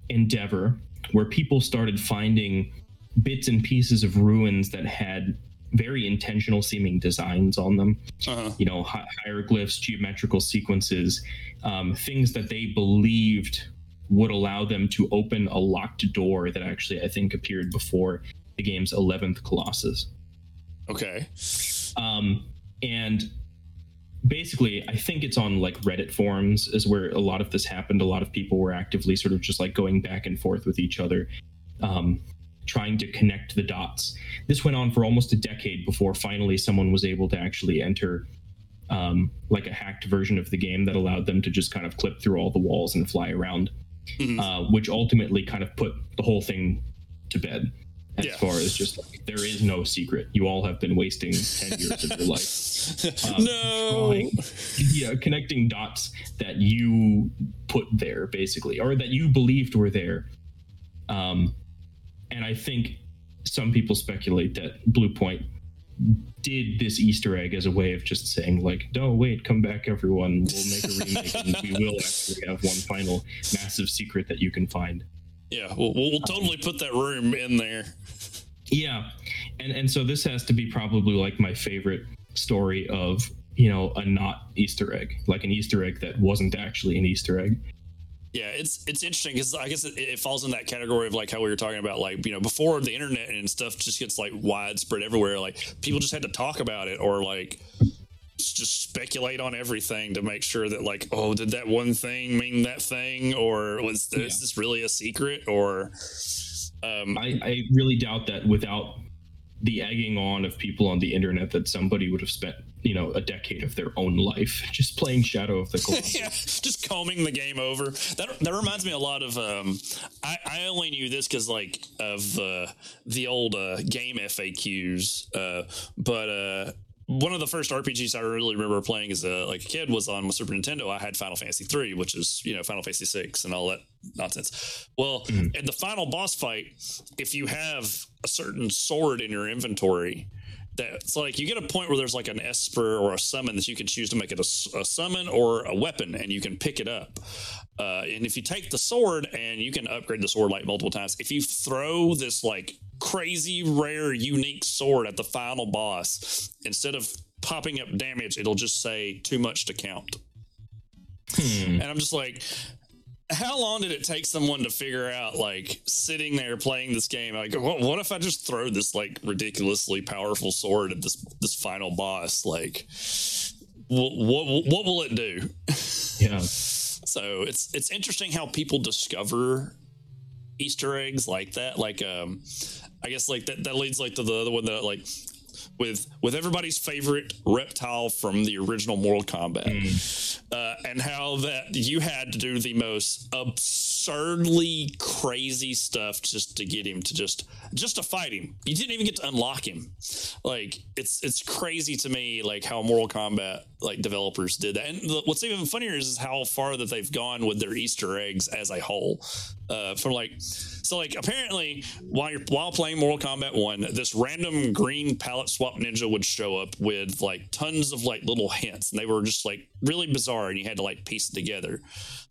endeavor where people started finding bits and pieces of ruins that had very intentional seeming designs on them. Uh-huh. You know, hi- hieroglyphs, geometrical sequences, um, things that they believed would allow them to open a locked door that actually I think appeared before the game's 11th Colossus. Okay. Um, and basically, I think it's on like Reddit forums is where a lot of this happened. A lot of people were actively sort of just like going back and forth with each other, um, trying to connect the dots. This went on for almost a decade before finally someone was able to actually enter um, like a hacked version of the game that allowed them to just kind of clip through all the walls and fly around, Mhm. uh, which ultimately kind of put the whole thing to bed. As Yeah. far as just like, there is no secret. You all have been wasting 10 years of your life um, no. trying- yeah, connecting dots that you put there, basically, or that you believed were there. Um, and I think some people speculate that Bluepoint did this Easter egg as a way of just saying, like, no, wait, come back, everyone. We'll make a remake, and we will actually have one final massive secret that you can find. Yeah, we'll, we'll totally put that room in there. Yeah, and and so this has to be probably like my favorite story of you know a not Easter egg, like an Easter egg that wasn't actually an Easter egg. Yeah, it's it's interesting because I guess it, it falls in that category of like how we were talking about, like you know, before the internet and stuff just gets like widespread everywhere. Like people just had to talk about it or like just speculate on everything to make sure that like, oh, did that one thing mean that thing, or was this, Yeah. is this really a secret, or um, I, I really doubt that without the egging on of people on the internet that somebody would have spent you know a decade of their own life just playing Shadow of the Colossus. yeah, just combing the game over. That that reminds me a lot of. Um, I I only knew this because like of uh, the old uh, GameFAQs, uh, but. Uh, one of the first RPGs I really remember playing as a like a kid was on Super Nintendo. I had Final Fantasy three, which is you know Final Fantasy six and all that nonsense. Well, Mhm. in the final boss fight, if you have a certain sword in your inventory, that's like you get a point where there's like an esper or a summon that you can choose to make it a summon or a weapon and you can pick it up uh, and if you take the sword and you can upgrade the sword like multiple times if you throw this like crazy rare unique sword at the final boss instead of popping up damage it'll just say too much to count Hmm. and i'm just like how long did it take someone to figure out like sitting there playing this game like what, what if i just throw this like ridiculously powerful sword at this this final boss? Like what what, what will it do? Yeah, so it's it's interesting how people discover easter eggs like that like um i guess like that that leads like to the other one that like with with everybody's favorite reptile from the original mortal kombat uh, and how that you had to do the most absurdly crazy stuff just to get him to just just to fight him. You didn't even get to unlock him. Like it's it's crazy to me like how Mortal Kombat like developers did that. And the, what's even funnier is, is how far that they've gone with their Easter eggs as a whole. Uh, from like so like apparently while you're while playing Mortal Kombat one, this random green palette swap ninja would show up with like tons of like little hints, and they were just like really bizarre, and you had to like piece it together.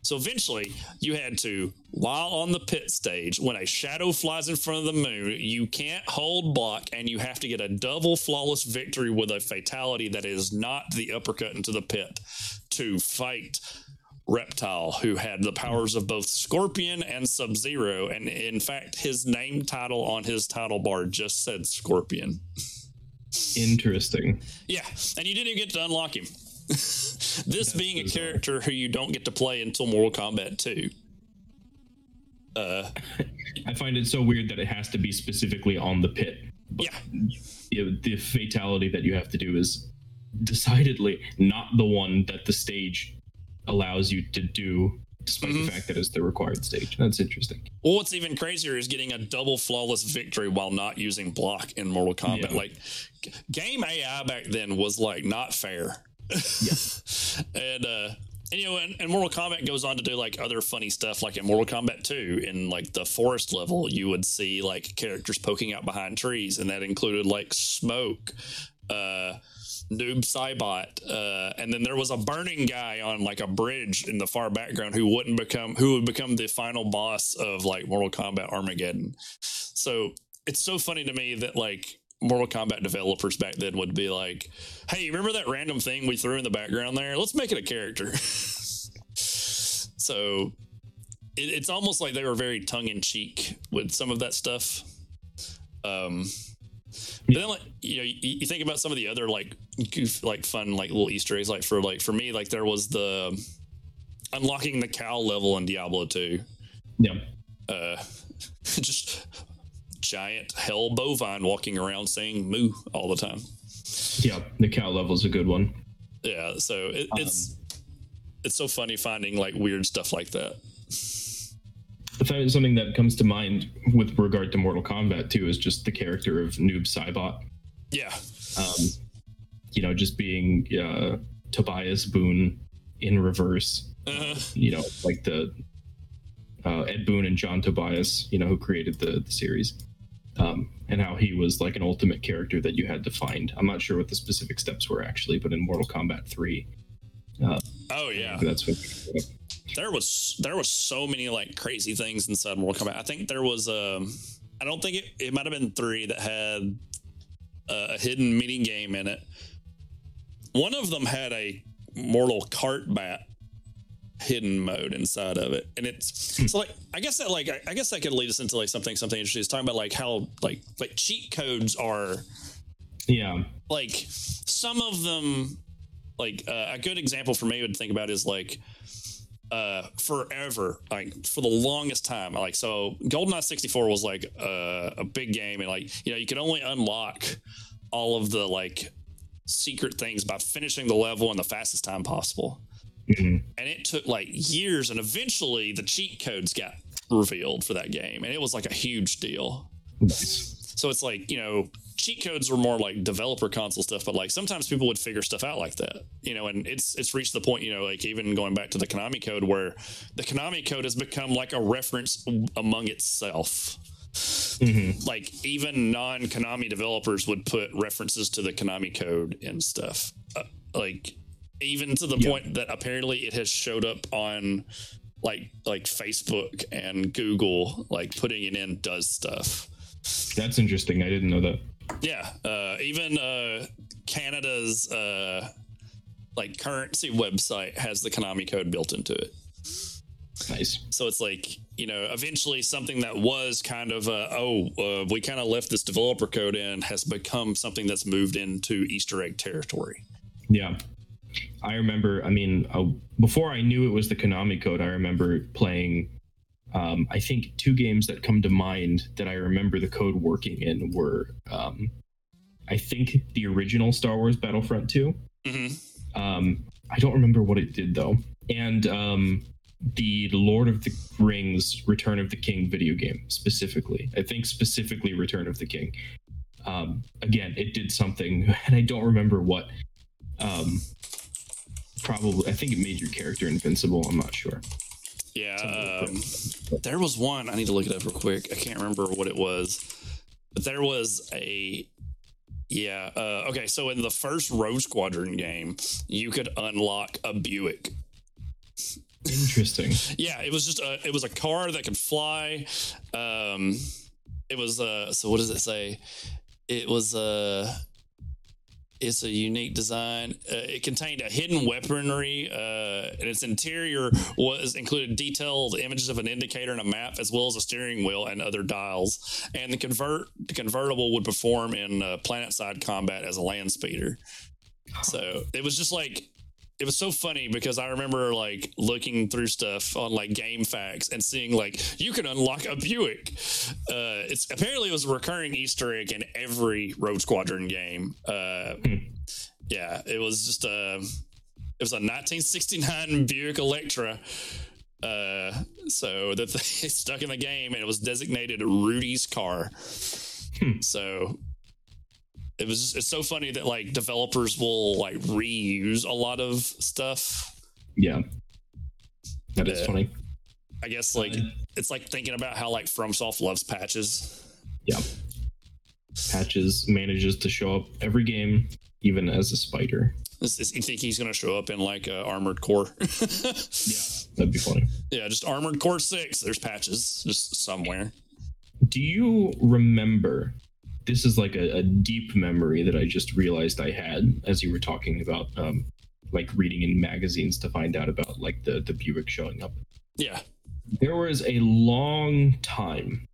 So eventually, you had to while on the pit stage, when a shadow flies in front of the moon, you can't hold block, and you have to get a double flawless victory with a fatality that is not the uppercut into the pit to fight reptile who had the powers of both Scorpion and Sub Zero. And in fact, his name title on his title bar just said Scorpion. interesting. Yeah. And you didn't even get to unlock him. this being a bizarre. character who you don't get to play until Mortal Kombat 2. Uh, I find it so weird that it has to be specifically on the pit. yeah. You the fatality that you have to do is decidedly not the one that the stage allows you to do, despite Mhm. the fact that it's the required stage. That's interesting. Well, what's even crazier is getting a double flawless victory while not using block in Mortal Kombat. Yeah. Like, game AI back then was like not fair. and, uh, and, you know, and, and Mortal Kombat goes on to do like other funny stuff, like in Mortal Kombat 2, in like the forest level, you would see like characters poking out behind trees, and that included like smoke, uh, Noob Saibot, uh, and then there was a burning guy on like a bridge in the far background who wouldn't become who would become the final boss of like Mortal Kombat Armageddon. So it's so funny to me that like Mortal Kombat developers back then would be like, "Hey, remember that random thing we threw in the background there? Let's make it a character." so it, it's almost like they were very tongue in cheek with some of that stuff. Um, but then, like you know, you, you think about some of the other like goof, like fun, like little Easter eggs. Like for like for me, like there was the unlocking the cow level in Diablo two. Yeah. Uh, just giant hell bovine walking around saying moo all the time. Yeah. The cow level is a good one. Yeah, so it, it's it's so funny finding like weird stuff like that. Something that comes to mind with regard to Mortal Kombat too is just the character of Noob Saibot. Yeah, Um, you know, just being uh, Tobias Boon in reverse. uh, You know, like the uh, Ed Boon and John Tobias. You know, who created the the series. Um, and how he was like an ultimate character that you had to find. I'm not sure what the specific steps were actually, but in Mortal Kombat 3, oh yeah. that's what. There was there was so many like crazy things inside Mortal Kombat. I think there was um I don't think it, it might have been three that had uh, a hidden mini game in it. One of them had a Mortal Kart bat hidden mode inside of it, and it's so like I guess that like I, I guess that could lead us into like something something interesting. It's talking about like how like like cheat codes are Yeah. like some of them like uh, a good example for me would think about is like uh forever like for the longest time like so goldeneye 64 was like uh, a big game and like you know you could only unlock all of the like secret things by finishing the level in the fastest time possible Mhm. and it took like years and eventually the cheat codes got revealed for that game and it was like a huge deal Nice. so it's like, you know, cheat codes were more like developer console stuff, but like sometimes people would figure stuff out like that, you know, and it's it's reached the point, you know, like even going back to the Konami code where the Konami code has become like a reference among itself. Mhm. Like even non Konami developers would put references to the Konami code and stuff. Uh, like even to the Yeah. point that apparently it has showed up on like like Facebook and Google, like putting it in does stuff. That's interesting. I didn't know that. Yeah, uh, even uh, Canada's uh, like currency website has the Konami code built into it. Nice. So it's like you know, eventually something that was kind of uh, oh, uh, we kind of left this developer code in has become something that's moved into Easter egg territory. Yeah. I remember, I mean, uh, before I knew it was the Konami code, I remember playing, um, I think two games that come to mind that I remember the code working in were, um, I think the original Star Wars Battlefront 2. hmm Um, I don't remember what it did though. And um, the Lord of the Rings Return of the King video game specifically. I think specifically Return of the King. Um, again, it did something, and I don't remember what. Um, probably, I think it made your character invincible. I'm not sure. Yeah, um, there was one. I need to look it up real quick. I can't remember what it was, but there was a. Yeah. Uh, okay. So in the first Rogue Squadron game, you could unlock a Buick. Interesting. Yeah, it was just a. It was a car that could fly. Um, it was uh. So what does it say? It was uh it's a unique design. Uh, it contained a hidden weaponry, uh, and its interior was included detailed images of an indicator and a map, as well as a steering wheel and other dials. And the convert the convertible would perform in uh, planet-side combat as a land speeder. So it was just like it was so funny because I remember like looking through stuff on like GameFAQs and seeing like you can unlock a Buick. Uh, it's apparently it was a recurring Easter egg in every Rogue Squadron game. Uh, yeah, it was just a it was a 1969 Buick Electra. Uh, so that they stuck in the game and it was designated Rudy's car. Hmm. So it was it's so funny that like developers will like reuse a lot of stuff. Yeah. That is Yeah. funny. I guess like it's like thinking about how like FromSoft loves patches. Yeah. Patches manages to show up every game, even as a spider. Is, is, you think he's going to show up in like uh, Armored Core? Yeah. That'd be funny. yeah, just Armored Core Six. There's patches just somewhere. Do you remember this is like a, a deep memory that I just realized I had as you were talking about um, like reading in magazines to find out about like the the Buick showing up. Yeah. There was a long time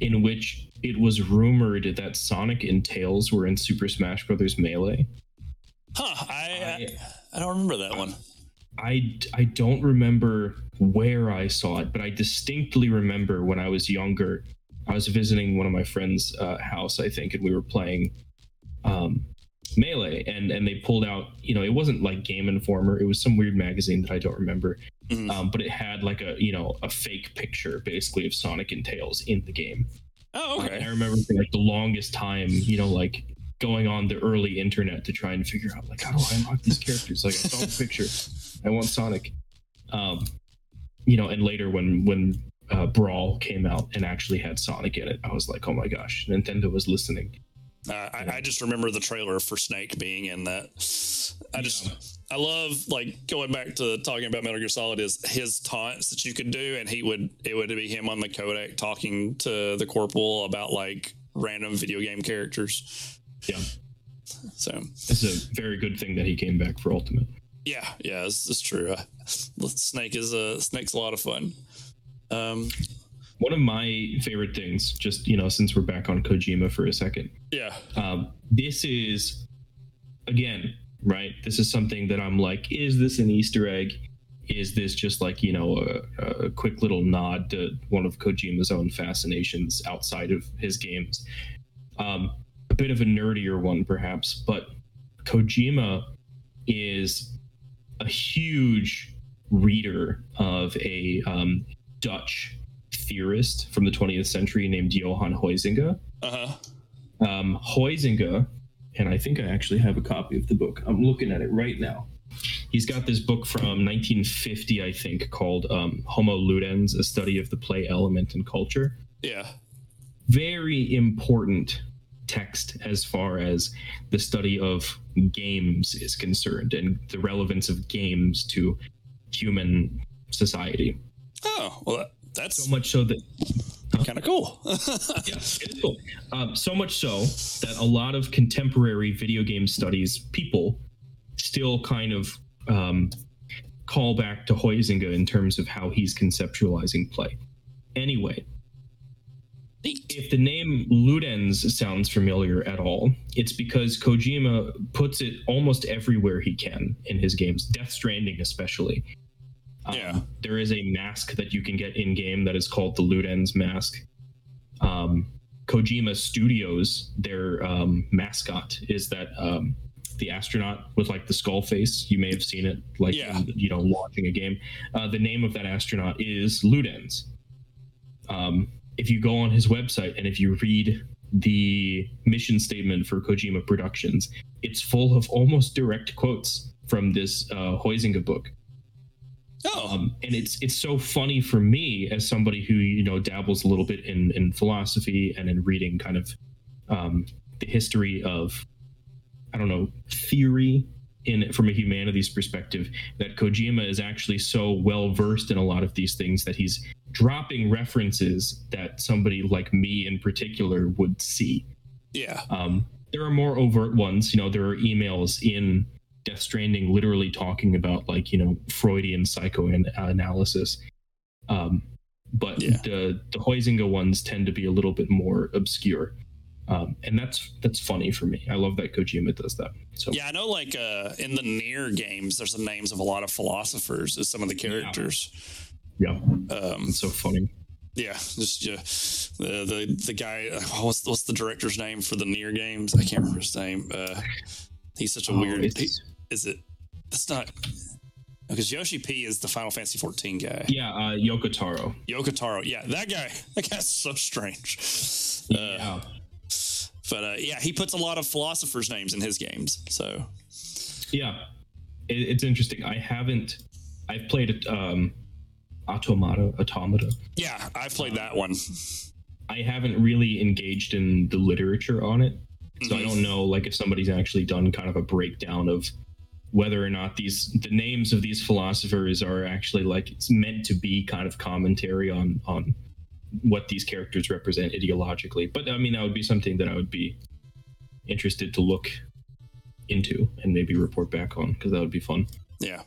in which it was rumored that Sonic and Tails were in Super Smash Bros. Melee. Huh. I, I, I don't remember that one. I, I don't remember where I saw it, but I distinctly remember when I was younger. I was visiting one of my friends' uh, house, I think, and we were playing um, Melee, and and they pulled out. You know, it wasn't like Game Informer; it was some weird magazine that I don't remember. Mhm. Um, but it had like a you know a fake picture basically of Sonic and Tails in the game. Oh, And I remember like the longest time, you know, like going on the early internet to try and figure out like how do I unlock these characters? Like I saw the picture, I want Sonic. Um, you know, and later when when uh, Brawl came out and actually had Sonic in it, I was like, oh my gosh, Nintendo was listening. Uh, I, I just remember the trailer for Snake being in that. I just, I love like going back to talking about Metal Gear Solid is his taunts that you could do, and he would it would be him on the codec talking to the corporal about like random video game characters. Yeah, So it's a very good thing that he came back for Ultimate. yeah, yeah, it's, it's true. Uh, Snake is a Snake's a lot of fun. Um, One of my favorite things, just you know, since we're back on Kojima for a second, yeah, um, this is again right this is something that i'm like is this an easter egg? Is this just like you know a, a quick little nod to one of kojima's own fascinations outside of his games? Um, a bit of a nerdier one perhaps but kojima is a huge reader of a um, dutch theorist from the 20th century named johann huizinga uh huh. um, Huizinga, and I think I actually have a copy of the book. I'm looking at it right now. He's got this book from 1950, I think, called um, Homo Ludens: A Study of the Play Element and Culture. Yeah, Very important text as far as the study of games is concerned and the relevance of games to human society. Oh well, that's So much so that kind of cool. yeah, cool. Um, so much so that a lot of contemporary video game studies people still kind of um, call back to Huizinga in terms of how he's conceptualizing play. Anyway, if the name Ludens sounds familiar at all, it's because Kojima puts it almost everywhere he can in his games, Death Stranding especially. Um, Yeah. There is a mask that you can get in game that is called the Ludens mask. Um, Kojima Studios, their um, mascot is that um, the astronaut with like the skull face. You may have seen it, like Yeah. in, you know, launching a game. Uh, the name of that astronaut is Ludens. Um, if you go on his website and if you read the mission statement for Kojima Productions, it's full of almost direct quotes from this uh, Huizinga book. Oh, Um, and it's it's so funny for me as somebody who you know dabbles a little bit in in philosophy and in reading kind of um, the history of I don't know theory in from a humanities perspective that Kojima is actually so well versed in a lot of these things that he's dropping references that somebody like me in particular would see. yeah, Um, there are more overt ones. You know, there are emails in Death Stranding literally talking about like you know Freudian psychoanalysis. Um, but Yeah. the the Huizinga ones tend to be a little bit more obscure, um, and that's that's funny for me. I love that Kojima does that. So yeah. I know, like uh, in the NieR games, there's the names of a lot of philosophers as some of the characters. yeah, Um, it's so funny. yeah, just yeah, the the the guy. uh, What's what's the director's name for the NieR games? I can't remember his name. Uh, he's such a Oh, weird. he- is it? That's not because Yoshi P is the Final Fantasy 14 guy. yeah, uh, Yoko Taro. Yoko Taro. Yeah, that guy. That guy's so strange. Uh, But uh, yeah, he puts a lot of philosophers' names in his games. So yeah, it, it's interesting. I haven't. I've played um, Automata. Automata. yeah, I've played that one. I haven't really engaged in the literature on it. So I Mhm. don't know like if somebody's actually done kind of a breakdown of whether or not these the names of these philosophers are actually like it's meant to be kind of commentary on on what these characters represent ideologically. But I mean, that would be something that I would be interested to look into and maybe report back on because that would be fun. Yeah.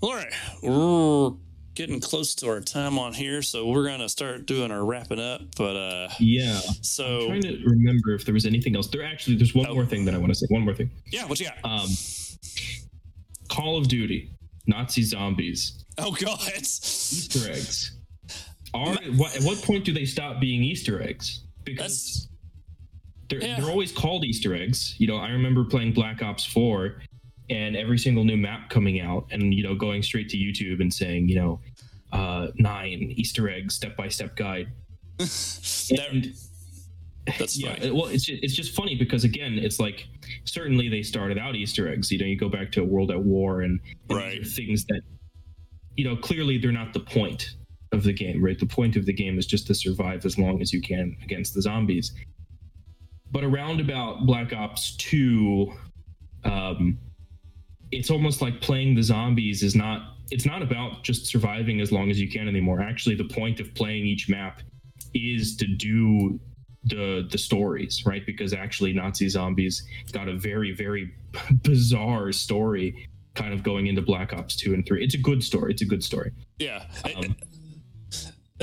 All right. We're getting close to our time on here, so we're gonna start doing our wrapping up. But uh Yeah. so I'm trying to remember if there was anything else. There actually, there's one Oh. more thing that I want to say. One more thing. yeah, what you got? Um, Call of Duty, Nazi zombies, oh god. Easter eggs. Are what, at what point do they stop being Easter eggs? Because they're, Yeah. they're always called Easter eggs. You know, I remember playing Black Ops 4 and every single new map coming out and, you know, going straight to YouTube and saying, you know, uh, nine Easter eggs, step by step guide. And That's yeah, it- well, it's just, it's just funny because again, it's like certainly they started out Easter eggs. You know, you go back to a World at War and, and Right. things that, you know, clearly they're not the point of the game, right? The point of the game is just to survive as long as you can against the zombies. But around about Black Ops Two, um, it's almost like playing the zombies is not. It's not about just surviving as long as you can anymore. Actually, the point of playing each map is to do the the stories, right? Because actually, Nazi zombies got a very very bizarre story, kind of going into Black Ops two and three. It's a good story. It's a good story. Yeah. Um,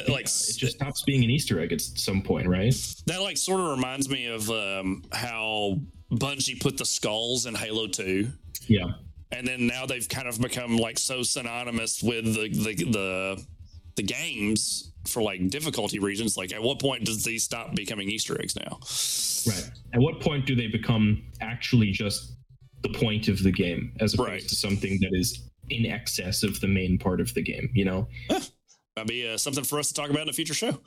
like it just stops being an Easter egg at some point, right? that like sort of reminds me of um how Bungie put the skulls in Halo 2. Yeah, and then now they've kind of become like so synonymous with the the the, the games for like difficulty reasons like at what point does these stop becoming easter eggs now right. At what point do they become actually just the point of the game, as opposed Right. to something that is in excess of the main part of the game? You know? that'd be uh, something for us to talk about in a future show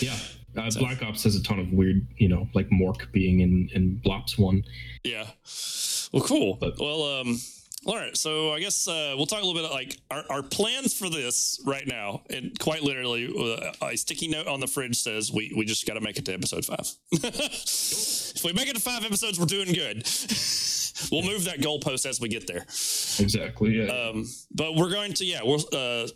Yeah. Uh, So- Black Ops has a ton of weird, you know, like Mork being in in Blops one. yeah well cool But- well um all right so i guess uh, we'll talk a little bit like our, our plans for this right now and quite literally uh, a sticky note on the fridge says we we just got to make it to episode five if we make it to five episodes we're doing good we'll move that goalpost as we get there Exactly. Yeah. Um, but we're going to, yeah, we'll uh,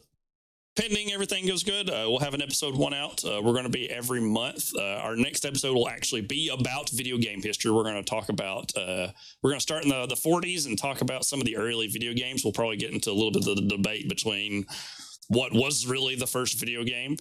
pending everything goes good. Uh, we'll have an episode one out. Uh, we're going to be every month. Uh, our next episode will actually be about video game history. We're going to talk about, uh, we're going to start in the, the 40s and talk about some of the early video games. We'll probably get into a little bit of the debate between what was really the first video game.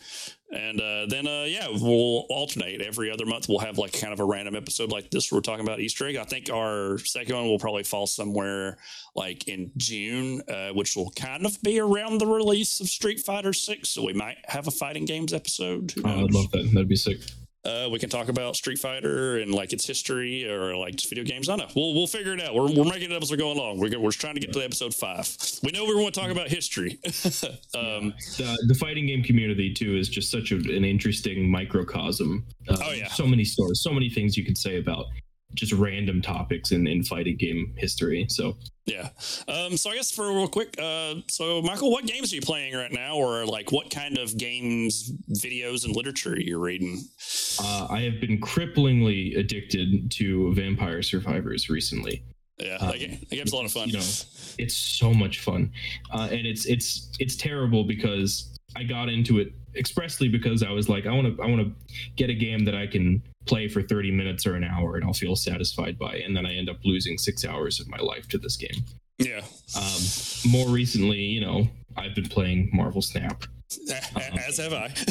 And uh, then, uh, yeah, we'll alternate every other month. We'll have like kind of a random episode like this. Where we're talking about Easter egg. I think our second one will probably fall somewhere like in June, uh, which will kind of be around the release of Street Fighter Six. So we might have a fighting games episode. Oh, I'd love that. That'd be sick. Uh, we can talk about Street Fighter and like its history or like just video games. I don't know. We'll we'll figure it out. We're, we're making it up as we're going along. We're, we're trying to get to episode five. We know we want to talk about history. um, The, the fighting game community too is just such a, an interesting microcosm. Uh, Oh, yeah. So many stories, so many things you could say about just random topics in, in fighting game history. So yeah. Um, so I guess for real quick, uh, so Michael, what games are you playing right now, or like what kind of games, videos, and literature are you reading? uh, I have been cripplingly addicted to Vampire Survivors recently. Yeah, Um, that, game, that game's a lot of fun. You know, it's so much fun, uh, and it's it's it's terrible because I got into it expressly because I was like, I want to I want to get a game that I can play for 30 minutes or an hour and I'll feel satisfied by, it. and then I end up losing six hours of my life to this game. Yeah. Um, more recently, you know, I've been playing Marvel Snap. As have I.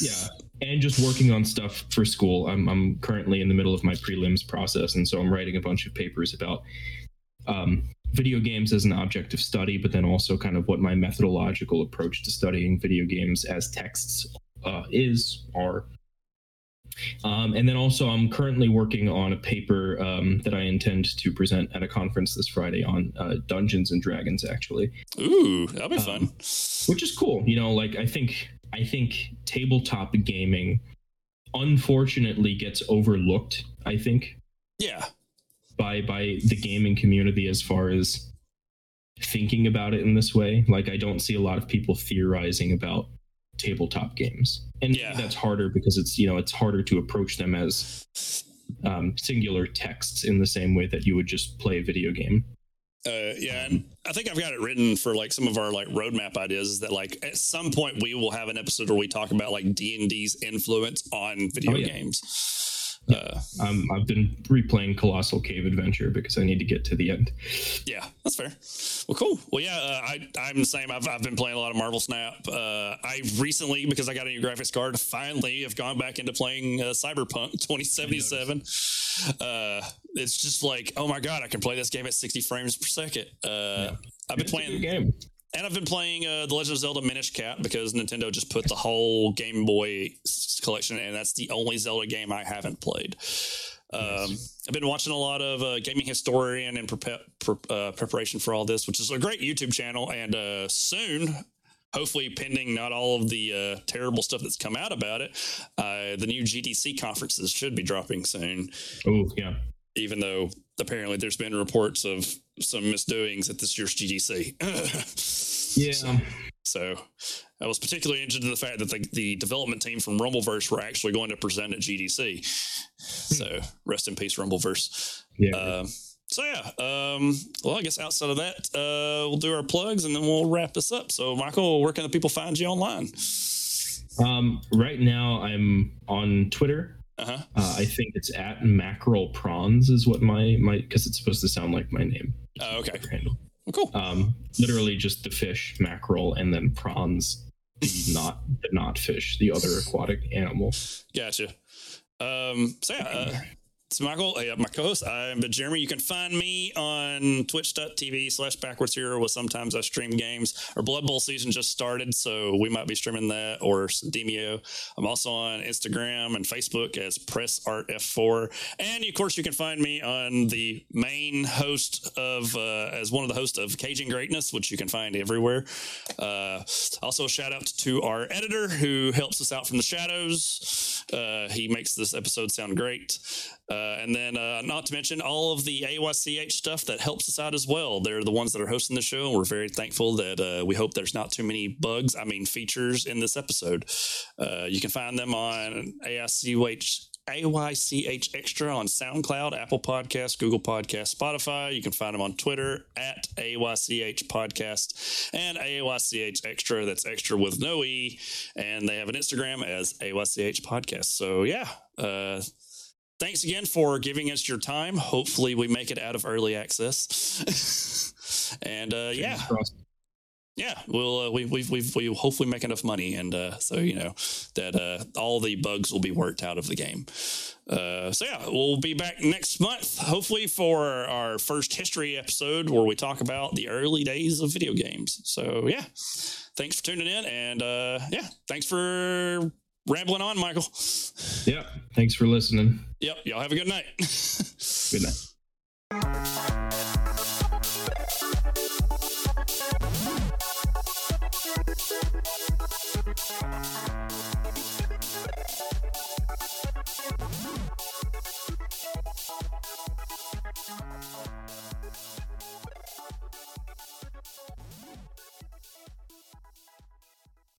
Yeah, and just working on stuff for school. I'm I'm currently in the middle of my prelims process, and so I'm writing a bunch of papers about um, video games as an object of study, but then also kind of what my methodological approach to studying video games as texts uh, is are. Um, and then also, I'm currently working on a paper um, that I intend to present at a conference this Friday on uh, Dungeons and Dragons, actually Ooh, that'll be fun. Um, which is cool. You know, like I think I think tabletop gaming unfortunately gets overlooked, I think, yeah. by by the gaming community as far as thinking about it in this way. Like I don't see a lot of people theorizing about tabletop games. And Yeah. that's harder because it's, you know, it's harder to approach them as um, singular texts in the same way that you would just play a video game. Uh, yeah, and I think I've got it written for like some of our like roadmap ideas. Is that like at some point we will have an episode where we talk about like D and D's influence on video Oh, yeah. games. Uh, Um, I've been replaying Colossal Cave Adventure because I need to get to the end. yeah, that's fair. Well, cool. Well, yeah, uh, I I'm the same. I've, I've been playing a lot of Marvel Snap. Uh, I recently because I got a new graphics card, finally have gone back into playing uh, Cyberpunk 2077. Uh, it's just like, oh my god, I can play this game at 60 frames per second. Uh, I've been playing game. And I've been playing uh, The Legend of Zelda Minish Cap because Nintendo just put the whole Game Boy collection, and that's the only Zelda game I haven't played. Um, I've been watching a lot of uh, Gaming Historian prepa- pre- uh, preparation for all this, which is a great YouTube channel. And uh, soon, hopefully, pending not all of the uh, terrible stuff that's come out about it, uh, the new GDC conferences should be dropping soon Oh yeah. even though apparently there's been reports of some misdoings at this year's GDC. Yeah. So, so I was particularly interested in the fact that the, the development team from Rumbleverse were actually going to present at GDC. So rest in peace, Rumbleverse. yeah. Um, so yeah, um, well, I guess outside of that, uh, we'll do our plugs and then we'll wrap this up. So, Michael, where can the people find you online? um, right now I'm on Twitter. Uh-huh. Uh, I think it's at mackerel prawns is what my my because it's supposed to sound like my name. Oh, okay. Handle. Well, cool. Um, literally just the fish mackerel and then prawns, the not the not fish, the other aquatic animal. Gotcha. Um, so yeah, uh, it's Michael, uh, my co-host. I'm Jeremy. You can find me on twitch.tv slash backwards hero where sometimes I stream games. Our Blood Bowl season just started, so we might be streaming that or Demeo. I'm also on Instagram and Facebook as Press Art F4. And of course, you can find me on the main host of, uh, as one of the hosts of Caging Greatness, which you can find everywhere. Uh, also, a shout out to our editor who helps us out from the shadows. Uh, he makes this episode sound great. Uh, and then, uh, not to mention all of the AYCH stuff that helps us out as well. They're the ones that are hosting the show. And we're very thankful that uh, we hope there's not too many bugs, I mean, features in this episode. Uh, you can find them on AICH. AYCH Xtra on SoundCloud, Apple Podcast, Google Podcast, Spotify. You can find them on Twitter at AYCH Podcast and AYCH Xtra. That's extra with no E. And they have an Instagram as AYCH Podcast. So, yeah. Thanks again for giving us your time. Hopefully, we make it out of early access. and uh, yeah, yeah, we'll uh, we we we we hopefully make enough money, and uh, so you know that uh, all the bugs will be worked out of the game. Uh, so yeah, we'll be back next month, hopefully for our first history episode where we talk about the early days of video games. So yeah, thanks for tuning in, and uh, yeah, thanks for rambling on, Michael. Yeah. Thanks for listening. Yep. Y'all have a good night. good night.